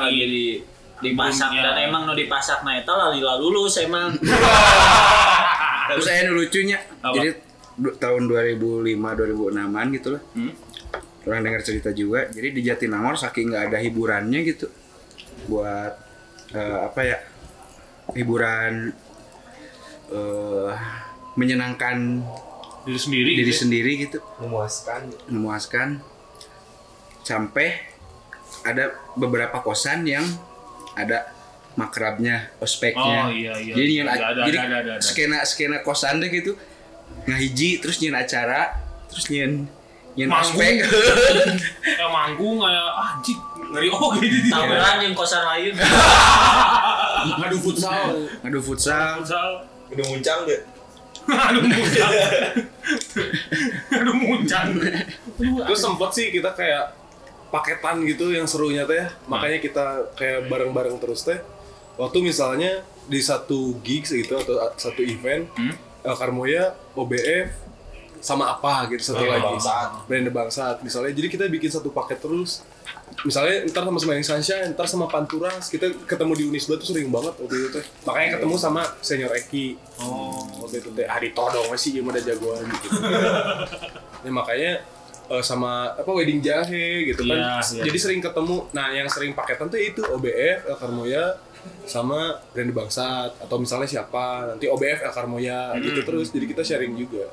lagi di dimasak Bumbunya. dan emang nu dipasak nah eta lila lulus emang. Terus saya lucunya, Apa? jadi tahun 2005 2006an gitu lah. Hmm? Orang dengar cerita juga. Jadi di Jatinangor saking nggak ada hiburannya gitu. Buat eh, apa ya? Hiburan eh menyenangkan Diri sendiri. diri gitu ya. sendiri gitu, memuaskan memuaskan. Sampai ada beberapa kosan yang ada makrabnya, ospeknya. Oh iya iya. jadi nyian Ada, ada, jadi ada, ada, ada. skena skena kosan deh gitu ngahiji terus nyian acara terus nyian nyian Manggung. Kayak manggung kayak ah, anjing ngeri oh gitu. Tawuran yang kosan lain. Ngadu futsal. ngadu futsal Futsal. udah muncang deh Aduh muncang. Aduh muncang. Terus sempet sih kita kayak paketan gitu yang serunya teh. Makanya kita kayak bareng-bareng terus teh. Waktu misalnya di satu gigs gitu atau satu event, Hmm? El Carmoya, OBF, sama apa gitu satu Brand lagi. bangsat. brand bangsat misalnya jadi kita bikin satu paket terus misalnya ntar sama Smiling Sunshine ntar sama Panturas kita ketemu di Unisba tuh sering banget waktu itu teh. Makanya ketemu sama senior Eki. Oh. Waktu itu teh Hari Todong sih yang udah jagoan gitu. Ya makanya eh, sama apa wedding jahe gitu kan. Iya, iya. jadi sering ketemu. Nah yang sering paketan tuh itu OBF El Karmoya sama brand bangsat atau misalnya siapa nanti OBF El Karmoya gitu terus. Jadi kita sharing juga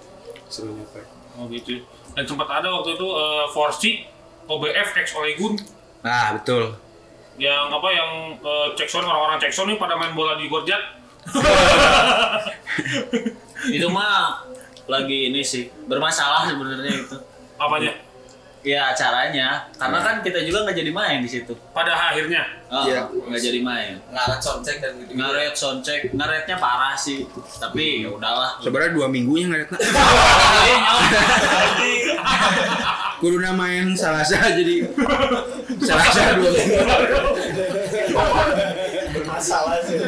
serunya teh Oh gitu. Dan sempat ada waktu itu uh, Forci OBF X Olegun Nah, betul. yang apa yang uh, Jackson orang-orang Jackson nih pada main bola di Gorjat. Itu mah lagi ini sih bermasalah sebenarnya itu. Apanya? Ya acaranya, karena kan kita juga nggak jadi main di situ. Pada akhirnya. Oh, Iya. nggak jadi main. ngaret soundcheck dan gitu Ngaret soundcheck, ngaretnya parah sih. Tapi ya udahlah. Sebenarnya dua minggunya ngaretna. Kudu main Salasa jadi Salasa dua minggu. Bermasalah sih.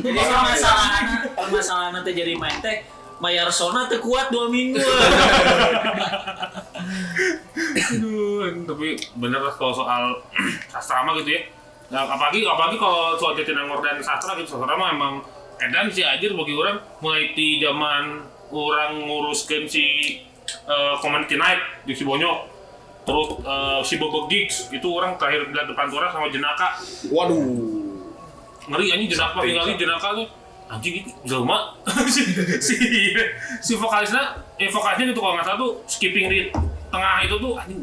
Jadi permasalahan permasalahan nanti jadi main teh bayar sona teh kuat dua minggu. Aduh, tapi bener lah kalau soal sastra mah gitu ya. Nah, apalagi apalagi kalau soal Jatinangor dan sastra gitu sastra mah emang edan sih aja bagi orang. Mulai di zaman orang nguruskan si eh, community night di Sibonyo terus eh, si Bobok Gigs itu orang terakhir lihat depan tora sama Jenaka. Waduh. Ngeri anjing jenaka tinggalin jenaka tuh anjing gitu jelma si, si si vokalisnya eh vokalisnya gitu kalau nggak salah tuh skipping di tengah itu tuh anjing.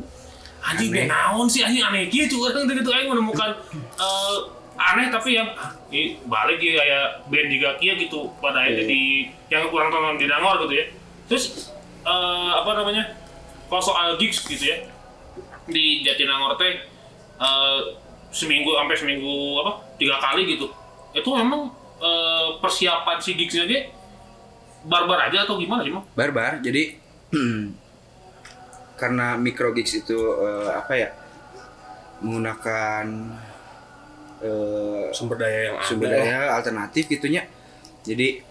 Anjing dia naon sih anjing aneh gitu orang gitu aing menemukan eh, aneh tapi yang eh, balik ya kayak band juga kia gitu pada akhirnya di yang kurang tonton di Nangor gitu ya. Terus eh, apa namanya kalau soal gigs gitu ya di Jatinangor teh eh, seminggu sampai seminggu apa tiga kali gitu. Itu memang eh, persiapan si gigsnya dia barbar aja atau gimana sih Mang? Barbar. Jadi karena micro gigs itu eh, apa ya? menggunakan eh, sumber daya yang sumber ada daya alternatif gitunya. Jadi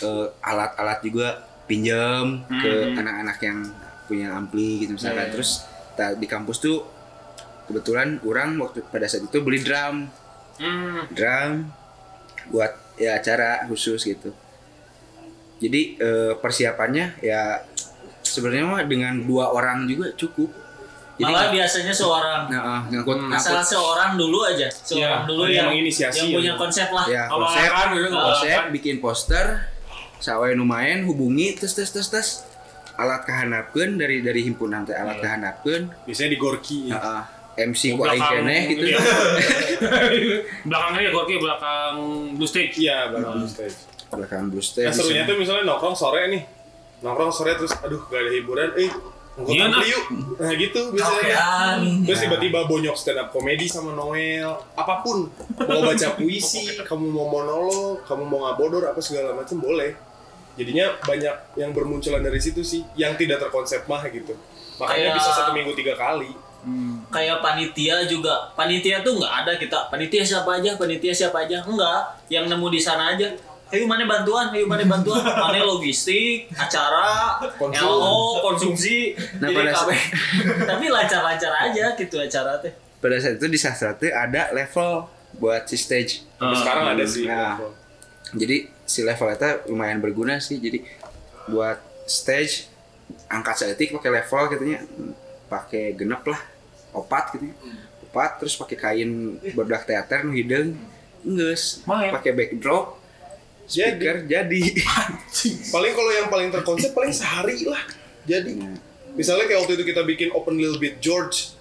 eh, alat-alat juga pinjam ke Hmm. anak-anak yang punya ampli gitu misalkan. Iya. Terus ta- di kampus tuh kebetulan orang waktu pada saat itu beli drum, Hmm, drum buat ya acara khusus gitu. Jadi eh, persiapannya ya sebenarnya mah dengan dua orang juga cukup. Jadi Malah biasanya seorang nah, ah, ngangkut, asal ngangkut seorang dulu aja, seorang Ya, dulu yang yang menginisiasi yang ya. punya konsep lah. ya konsep, kan, konsep, kan. bikin poster, sawai lumayan hubungi tes tes tes tes alat kehandapkeun dari dari himpunan teh alat kehandapkeun biasanya di Gorki ya. Heeh. MC ku keneh gitu. iya. belakangnya ya Gorky belakang blue stage iya belakang stage Belakang blue stage. Nah serunya tuh misalnya nongkrong sore nih Nongkrong sore terus aduh gak ada hiburan Eh Iya, nah. yuk Nah gitu biasanya. Terus tiba-tiba bonyok stand up komedi sama Noel Apa pun Mau baca puisi Kamu mau monolog Kamu mau ngabodor Apa segala macam boleh Jadinya banyak yang bermunculan dari situ sih Yang tidak terkonsep mah gitu Makanya Kayak- bisa satu minggu tiga kali Kayak panitia juga, panitia tuh nggak ada kita. Panitia siapa aja, panitia siapa aja, enggak. Yang nemu di sana aja. Ayo mana bantuan, ayo mana bantuan, mana logistik, acara, Konsum. LO, konsumsi, Nah, pada KB. Tapi lancar-lancar aja gitu acara teh. Pada saat itu di sastra tuh ada level buat si stage. Sampai sekarang ada sih Nah. Jadi si level itu lumayan berguna sih. Jadi buat stage angkat seetik pakai level katanya pakai genep lah opat gitu opat terus pakai kain berdak teater nu hideung geus Main. pakai backdrop speaker jadi, Paling kalau yang paling terkonsep paling sehari lah Jadi. Misalnya kayak waktu itu kita bikin open little bit George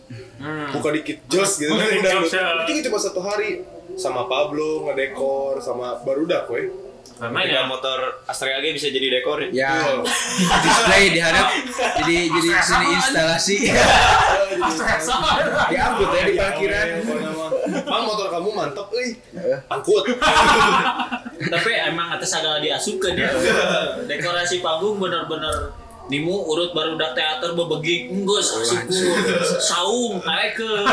buka dikit jos gitu. Kan Hmm. George, ya. itu cuma satu hari sama Pablo ngedekor sama barudak we karena Ketika ya motor Astrea G bisa jadi dekor ya. ya display diharap jadi jadi sini instalasi diangkut ya di parkiran Bang motor kamu mantep, euy. Angkut. Tapi emang atas agak diasukeun ya. Dekorasi panggung bener-bener Nimu urut baru dak teater bebegik enggeus asup saung naekeun.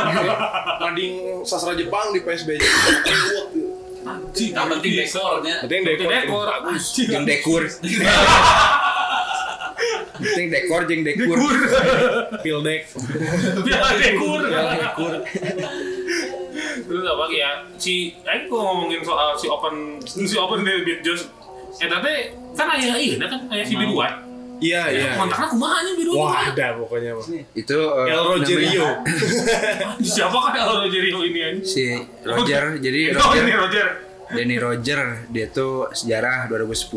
Mading sastra Jepang di PSBJ. anjing yang penting dekornya Penting dekor. dekor yang dekur penting dekor jeung dekur Pildek. Piala Dekur. Terus apa ya? Si, aing gua ngomongin soal si open si open dari Beat Josh. Eh tapi kan ayah iya, kan ayah si biduan. Iya, iya. Mantaknya kumaha nya biduan? Wah, ada pokoknya. mah. itu eh, El Rogerio. Siapa kan El Rogerio ini anjing? si Roger jadi Oh, Roger ini Roger. Danny Roger dia tuh sejarah 2010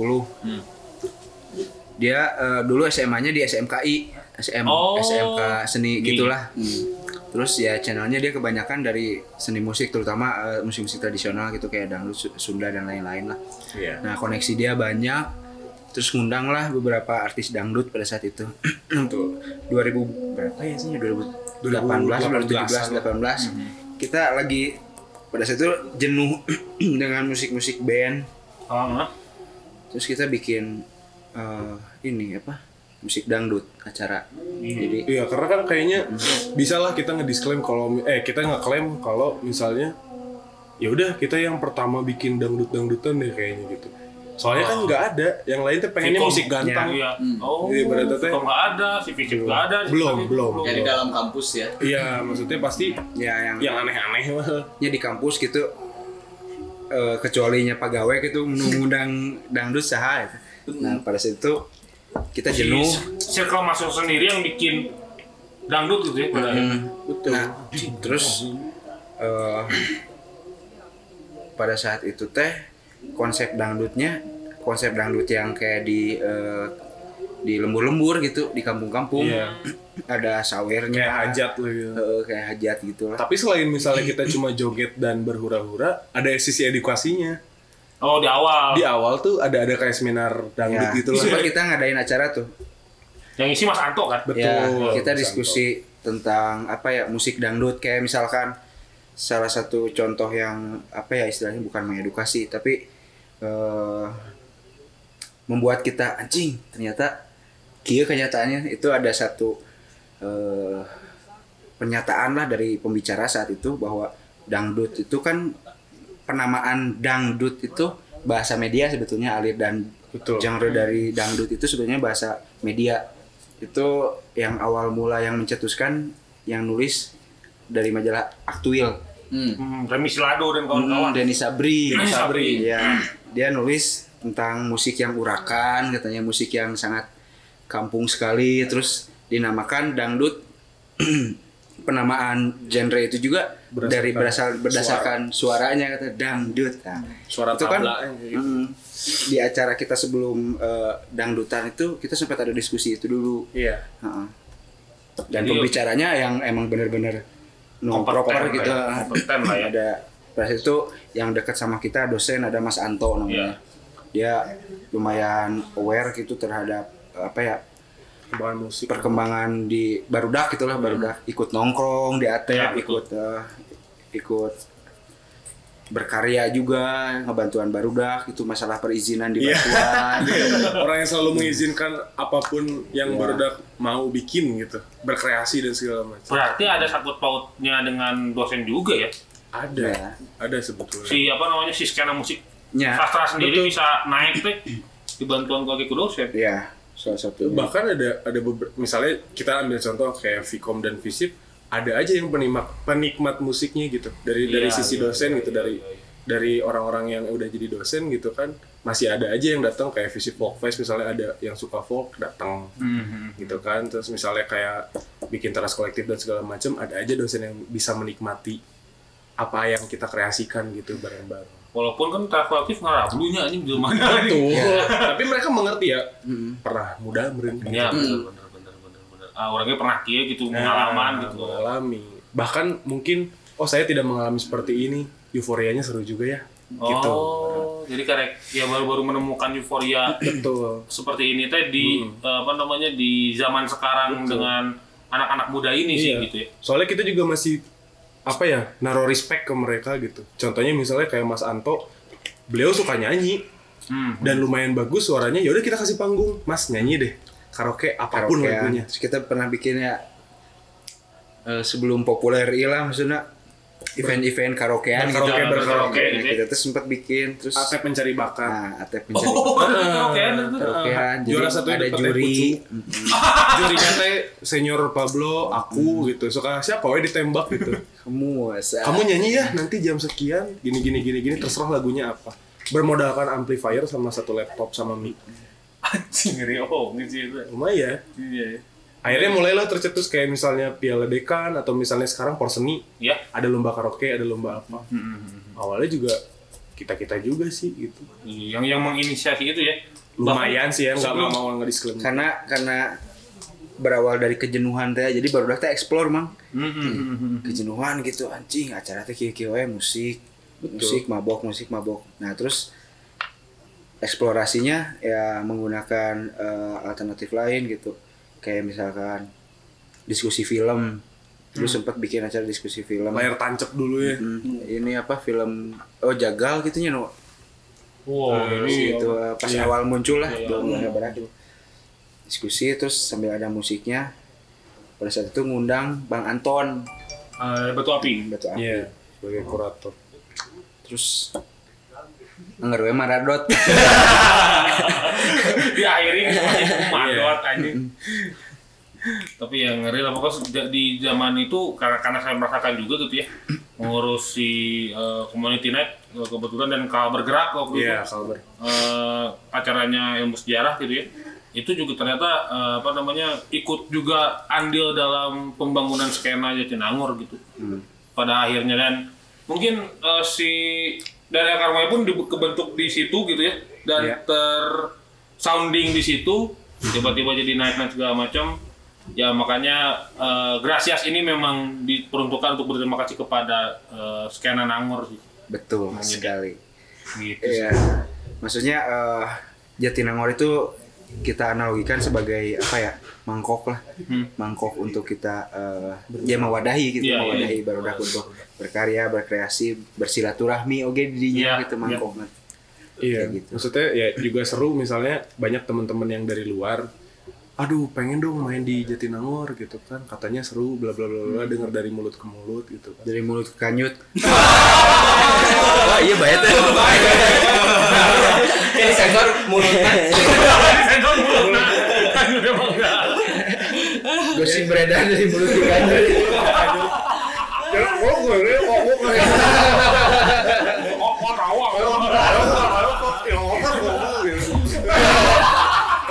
dia eh, dulu SMA-nya di SMKI SM Oh. SMK seni gitulah terus ya channelnya dia kebanyakan dari seni musik terutama eh, musik-musik tradisional gitu kayak dangdut Su- Sunda dan lain-lain lah Iya. nah koneksi dia banyak terus ngundang lah beberapa artis dangdut pada saat itu. Untuk 2000 berapa ya sih 2018 2017 18 kita lagi pada saat itu jenuh dengan musik-musik band. Ah, terus kita bikin eh, ini apa musik dangdut acara. Jadi Iya, karena kan kayaknya bisa lah kita ngedisklaim kalau eh kita ngeklaim kalau misalnya ya udah kita yang pertama bikin dangdut dangdutan deh kayaknya gitu. Soalnya kan nggak ada, yang lain tuh pengennya Vicom. musik gantang. Iya. Oh, Iya, berarti teh- nggak ada, si Fisip nggak ada. si Belum, belum. Jadi dalam kampus ya. Iya, maksudnya pasti ya yang yang aneh-aneh nya di kampus gitu eh, kecualinya pegawai gitu mengundang dangdut saha gitu. nah pada saat itu kita Si jenuh circle masuk sendiri yang bikin dangdut gitu ya. pada akhirnya. Betul. Nah, terus eh, pada saat itu teh konsep dangdutnya konsep dangdut yang kayak di eh, di lembur-lembur gitu di kampung-kampung Iya. ada sawernya Kayak hajat loh gitu. eh, kayak hajat gitu lah Tapi selain misalnya kita cuma joget dan berhura-hura, ada sisi edukasinya. Oh, di awal. Di awal tuh ada ada kayak seminar dangdut ya, gitu sempat lah. kita ngadain acara tuh Yang isi Mas Anto kan? Betul. ya kita Mas diskusi tentang apa ya musik dangdut kayak misalkan salah satu contoh yang apa ya istilahnya bukan mengedukasi tapi eh, membuat kita anjing ternyata kia kenyataannya itu ada satu eh, pernyataan lah dari pembicara saat itu bahwa dangdut itu kan penamaan dangdut itu bahasa media sebetulnya alir dan Betul. genre dari dangdut itu sebenarnya bahasa media itu yang awal mula yang mencetuskan yang nulis dari majalah Aktuil Hmm. Hmm, Remi Silado dan hmm, kawan-kawan. Denny Sabri Denny Sabri. ya dia nulis tentang musik yang urakan katanya musik yang sangat kampung sekali terus dinamakan dangdut penamaan genre itu juga Berdasarkan dari berasal berdasarkan suaranya kata dangdut nah, Suara itu kan gitu. mm, di acara kita sebelum eh, dangdutan itu kita sempat ada diskusi itu dulu Iya. Heeh. dan Jadi- pembicaranya yang emang bener-bener no proper gitu kompeten lah ya. ada pas itu yang dekat sama kita dosen ada Mas Anto namanya dia lumayan aware gitu terhadap apa ya Kembangan musik. perkembangan di barudak gitulah barudak ikut nongkrong di atep Ya, ikut eh, ikut berkarya juga ngebantuan barudak itu masalah perizinan di Iya. batuan Orang yang selalu mengizinkan apa pun yang Iya. barudak mau bikin gitu, berkreasi dan segala macam. Berarti ada sangkut pautnya dengan dosen juga ya. Ada, Ya. ada sebetulnya. Si apa namanya si skena musik Ya. sastra sendiri bisa naik teh dibantuan kaki ku dosen. ya salah satu Bahkan ada ada beber- misalnya kita ambil contoh kayak Vicom dan Visip, ada aja yang penikmat penikmat musiknya gitu dari dari Iya, sisi iya, dosen iya, gitu iya, dari iya, iya. dari orang-orang yang udah jadi dosen gitu kan masih ada aja yang datang kayak Visip Folk Fest misalnya ada yang suka folk datang Hmm. gitu kan terus misalnya kayak bikin teras kolektif dan segala macam ada aja dosen yang bisa menikmati apa yang kita kreasikan gitu bareng-bareng. Walaupun kan teras kolektif ngarablunya anjing di mana Tuh, tapi mereka mengerti ya. Pernah muda meren Iya, bener bener bener bener bener. Ah, orangnya pernah kia gitu, pengalaman gitu. mengalami. Bahkan mungkin oh saya tidak mengalami seperti ini. Euforianya seru juga ya. Gitu. Oh, jadi karek ya baru-baru menemukan euforia betul. seperti ini teh di eh, apa namanya di zaman sekarang dengan anak-anak muda ini sih Iya. gitu ya. soalnya kita juga masih apa ya naruh respect ke mereka gitu. Contohnya misalnya kayak Mas Anto beliau suka nyanyi. Hmm. dan lumayan bagus suaranya ya udah kita kasih panggung. Mas nyanyi deh. Karaoke apa pun karaokean. lagunya. Terus kita pernah bikin ya eh, sebelum populer ilah maksudnya event-event karaokean gitu. karaoke berkaraoke Nah, gitu kita tuh sempat bikin terus Atep pencari bakat. nah Atep mencari Oh, karaokean itu. karaokean Juara satu ada juri Jurinya teh senior Pablo, aku gitu. Suka siapa we ditembak gitu. kamu Kamu nyanyi ya nanti jam sekian gini gini gini gini terserah lagunya apa. Bermodalkan amplifier sama satu laptop sama mic. Anjing ngeri oh gitu itu. Lumayan. Iya. Akhirnya mulailah tercetus kayak misalnya Piala Dekan atau misalnya sekarang Porseni. Ya. Ada lomba karaoke, ada lomba apa. Awalnya juga kita-kita juga sih gitu. Yang yang menginisiasi itu ya. Lumayan sih ya, nggak mau nggak disclaimer. karena karena berawal dari kejenuhan teh jadi baru dah teh explore mang Hmm, kejenuhan gitu anjing acara teh kieu kieu we musik musik mabok musik mabok nah terus eksplorasinya ya menggunakan eh, alternatif lain gitu kayak misalkan diskusi film terus sempat bikin acara diskusi film Layar tancap dulu ya. Hmm, ini apa film oh jagal gitu nya no Wow, ini itu eh, pas Iya. awal muncul lah Iya, belum ada berat gitu. diskusi terus sambil ada musiknya pada saat itu ngundang bang Anton eh, batu api. batu api Iya, sebagai kurator. terus Anggar we maradot. Diakhiri madot anjing. Tapi yang ngeri lah pokoknya di zaman itu karena karena saya merasakan juga gitu ya mengurus si eh, community night eh, kebetulan dan kalau bergerak waktu Iya, itu Kalber. eh, acaranya ilmu sejarah gitu ya. Itu juga ternyata eh, apa namanya ikut juga andil dalam pembangunan skena Jatinangor gitu. Pada akhirnya dan mungkin eh, si dari akar Moya pun di- kebentuk di situ gitu ya. Dan Iya. ter sounding di situ. Tiba-tiba jadi naik naik segala macam. Ya makanya eh, Gracias ini memang diperuntukkan untuk berterima kasih kepada eh, skena Nangor sih. Betul sekali. Gitu Iya. maksudnya eh, Jatinangor itu kita analogikan sebagai apa ya mangkok lah Hmm. mangkok untuk kita eh, ya mewadahi gitu Iya, mewadahi iya. barudak untuk berkarya berkreasi bersilaturahmi oke dirinya Iya, gitu mangkok Iya, Kayak gitu. maksudnya ya juga seru misalnya banyak teman-teman yang dari luar aduh pengen dong main di Jatinangor gitu kan katanya seru bla bla bla bla denger dari mulut ke mulut gitu kan dari mulut ke kanyut Wah iya bayar tuh Ini sensor mulutnya. gosip beredar dari mulut ke kanyut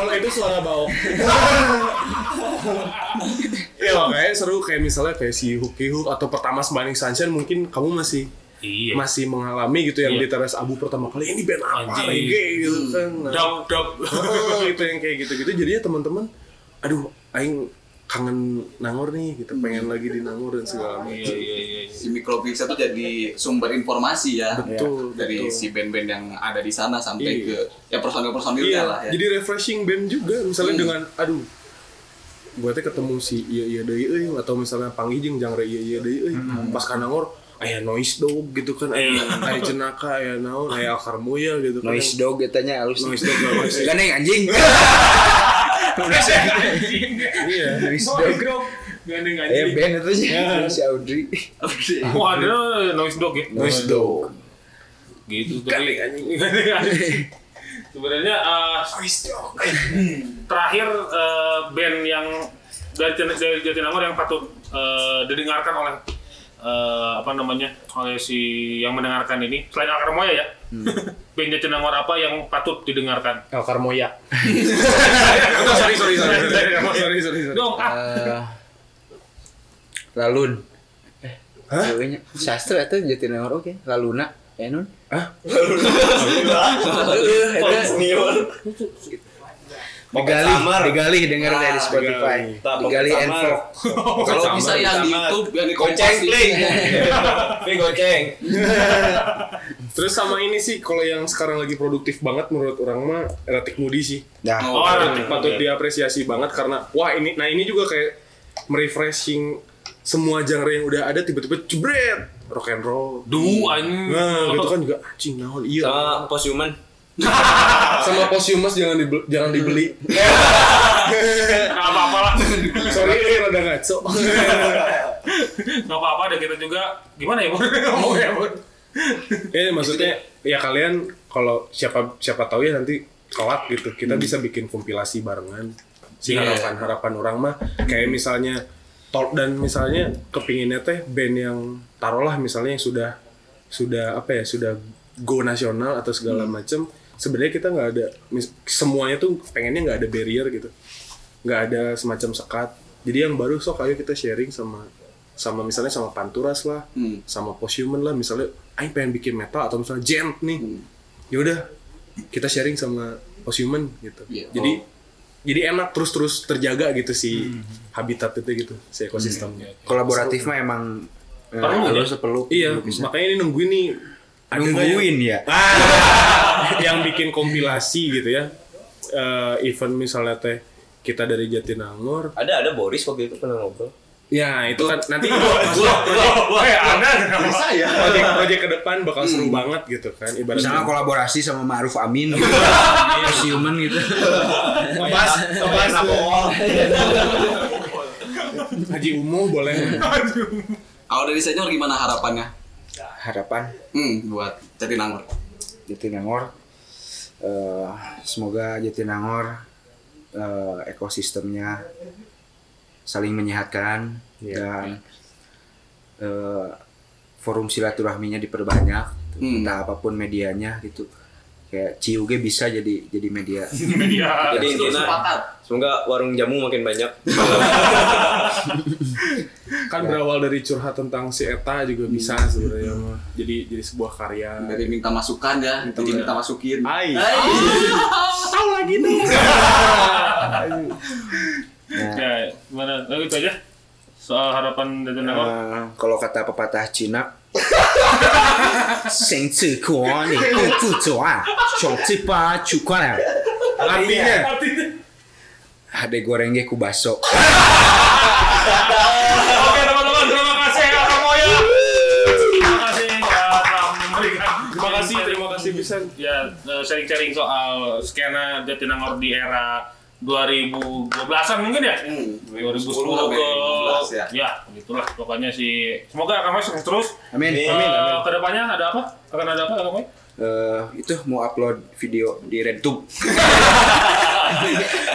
kalau itu suara bau ya makanya seru kayak misalnya kayak si Huki Hook atau pertama Smiling Sunshine mungkin kamu masih Iya. masih mengalami gitu yang Iya. di teras abu pertama kali ini band apa reggae gitu kan Nah, Dap dap. gitu yang kayak gitu-gitu jadinya teman-teman aduh aing kangen Nangor nih gitu pengen lagi di Nangor dan segala macam Iya iya iya. Si Micropizza tuh jadi sumber informasi ya. Betul, Dari betul. si band-band yang ada di sana sampai Iya. ke ya personil-personilnya Iya, lah ya. jadi refreshing band juga misalnya dengan aduh gue teh ketemu si iya iya deui euy atau misalnya panggih jeung genre iya iya deui euy pas ka Nangor aya noise dog gitu kan. Aya aya jenaka aya naon aya akar moya gitu kan. Noise dog katanya halus. Noise dog gak masih gandeng anjing. Iya. Noise dog. Gandeng eh anjing. band itu sih. Si Audrey. Wah, ada noise dog ya. noise dog. Gitu tapi anjing. Anjing. Sebenarnya eh, terakhir eh, band yang dari dari Jatinangor yang patut eh, didengarkan oleh eh, apa namanya oleh si yang mendengarkan ini. Selain Akar Moya ya. Band Jatinangor apa yang patut didengarkan? Akar moya. Oh, sorry sorry sorry sorry. Sorry sorry sorry. Dong. Ah Eh, Lalun. Hah? Sastra itu Jatinangor oke. Laluna. Ya nun? Hah? Heeh, eta Senior. Digali, digali denger Ah, dari Spotify. digali. Digali and Summer. Kalau bisa yang di. YouTube yang di Goceng, Kompas pling. Goceng. terus sama ini sih kalau yang sekarang lagi produktif banget menurut orang mah Eratik Moody sih Dah. oh ada patut diapresiasi banget karena wah ini nah ini juga kayak merefreshing semua genre yang udah ada tiba-tiba jebret rock and roll du anjing nah gitu kan juga anjing naon iya Sama posthuman. sama posthumous jangan dibeli, jangan dibeli. Nggak apa-apa lah. Sorry ini rada ngaco. Nggak apa-apa deh kita juga. Gimana ya Bun? ngomongnya Bun? Eh maksudnya ya kalian kalau siapa siapa tahu ya nanti kelak gitu kita bisa bikin kompilasi barengan. Si Iya. harapan harapan orang mah kayak misalnya tol dan misalnya kepinginnya teh band yang taruhlah misalnya yang sudah sudah apa ya sudah go nasional atau segala macem sebenarnya kita nggak ada semuanya tuh pengennya nggak ada barrier gitu nggak ada semacam sekat jadi yang baru sok ayo kita sharing sama sama misalnya sama Panturas lah Hmm. sama Posthuman lah misalnya Aing pengen bikin metal atau misalnya Gent nih Hmm. ya udah kita sharing sama Posthuman gitu Iya. jadi jadi enak terus terus terjaga gitu si habitat itu gitu si ekosistemnya Kolaboratif mah emang eh, Perlu, ya? perlu. iya perlu bisa. makanya ini nungguin nih Nungguin ya. yang bikin kompilasi gitu ya Eh, event misalnya teh kita dari Jatinangor Ada ada Boris waktu itu pernah ngobrol. ya itu kan nanti Eh? Saya. project project ke depan bakal seru banget gitu kan Misalnya ibaratnya kolaborasi sama Ma'ruf Amin gitu. Human gitu. ngebahas ngebahas Haji Umuh boleh Kalau dari senior gimana harapannya? Harapan Hmm, buat Jatinangor. Jatinangor eh, semoga Jatinangor eh, ekosistemnya saling menyehatkan dan eh, forum silaturahminya diperbanyak Hmm. entah apa pun medianya gitu kayak Ciuge bisa jadi jadi media Media. Jadi intinya semoga warung jamu makin banyak. kan berawal dari curhat tentang si Eta juga bisa sebenarnya mah jadi jadi sebuah karya Dari minta masukan ya, jadi minta masukin. Ai. Hai. tahu lagi nih Ya, gimana? Oh, itu aja. Soal harapan Jatinangor. Eh, kalau kata pepatah Cina Seng zi kuo ni gu fu zuo a, xiong zi ba chu kuan a. artinya Hade gorengnya ku baso. Oke teman-teman, terima kasih ya Kang Moya. Terima kasih ya terima kasih terima kasih bisa Ya sharing-sharing soal skena Jatinangor di era 2012-an mungkin ya? Hmm, 2010 sampai ke 2012 ya. ya begitulah pokoknya sih semoga Kang Moya sukses terus Amin. Eh, ke depannya ada apa akan ada apa Kang Moya Eh, itu mau upload video di RedTube.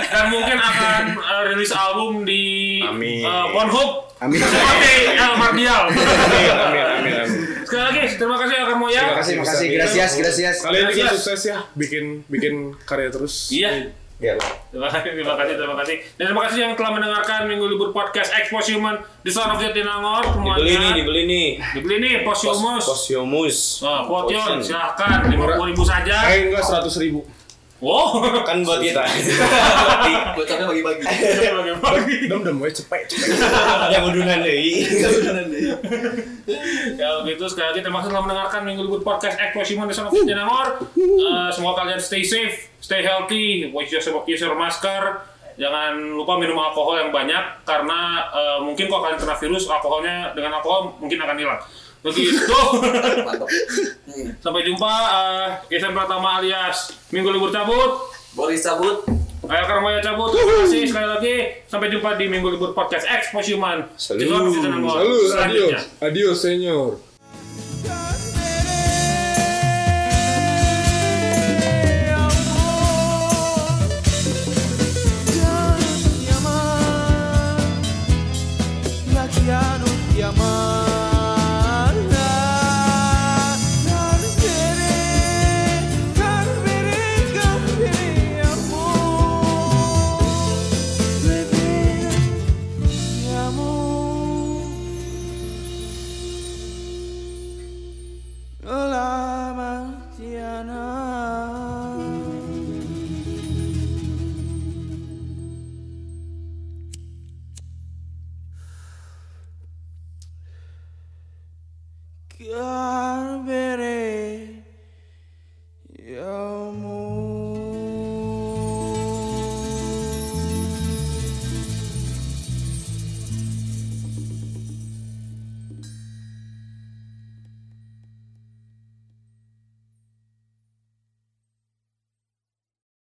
dan mungkin akan eh, rilis album di Amin. Pornhub Amin. seperti El Mardial amin amin amin amin sekali lagi terima kasih ya Kang Moya Terima kasih, makasih. Gracias, gracias. kalian juga Gracias. sukses ya bikin bikin karya terus iya Ya. Terima kasih, terima kasih, terima kasih. Dan terima kasih yang telah mendengarkan Minggu Libur Podcast Expo Human di Son of Jatinangor. Dibeli nih, dibeli nih. Dibeli nih, Poshumus. Posyomus. Nah, Potion, silahkan, lima puluh ribu saja. eh enggak seratus ribu Wow, Kan buat kita. Gocapnya bagi-bagi. bagi-bagi. dam we cepet cepet Yang udunan deui. Ya begitu sekali lagi terima kasih telah mendengarkan Minggu Libur Podcast di Son of Jatinangor. Eh, semoga kalian stay safe, stay healthy, use your, use your masker. Jangan lupa minum alkohol yang banyak karena eh, mungkin kalau kalian kena virus alkoholnya dengan alkohol mungkin akan hilang. Begitu. Mantap. Hmm. Sampai jumpa uh, Jason Pratama alias Minggu Libur Cabut. Boris cabut. Ayo Karmaya cabut. Terima kasih sekali lagi. Sampai jumpa di Minggu Libur Podcast Expo Human. Salut. Salut, adios adios señor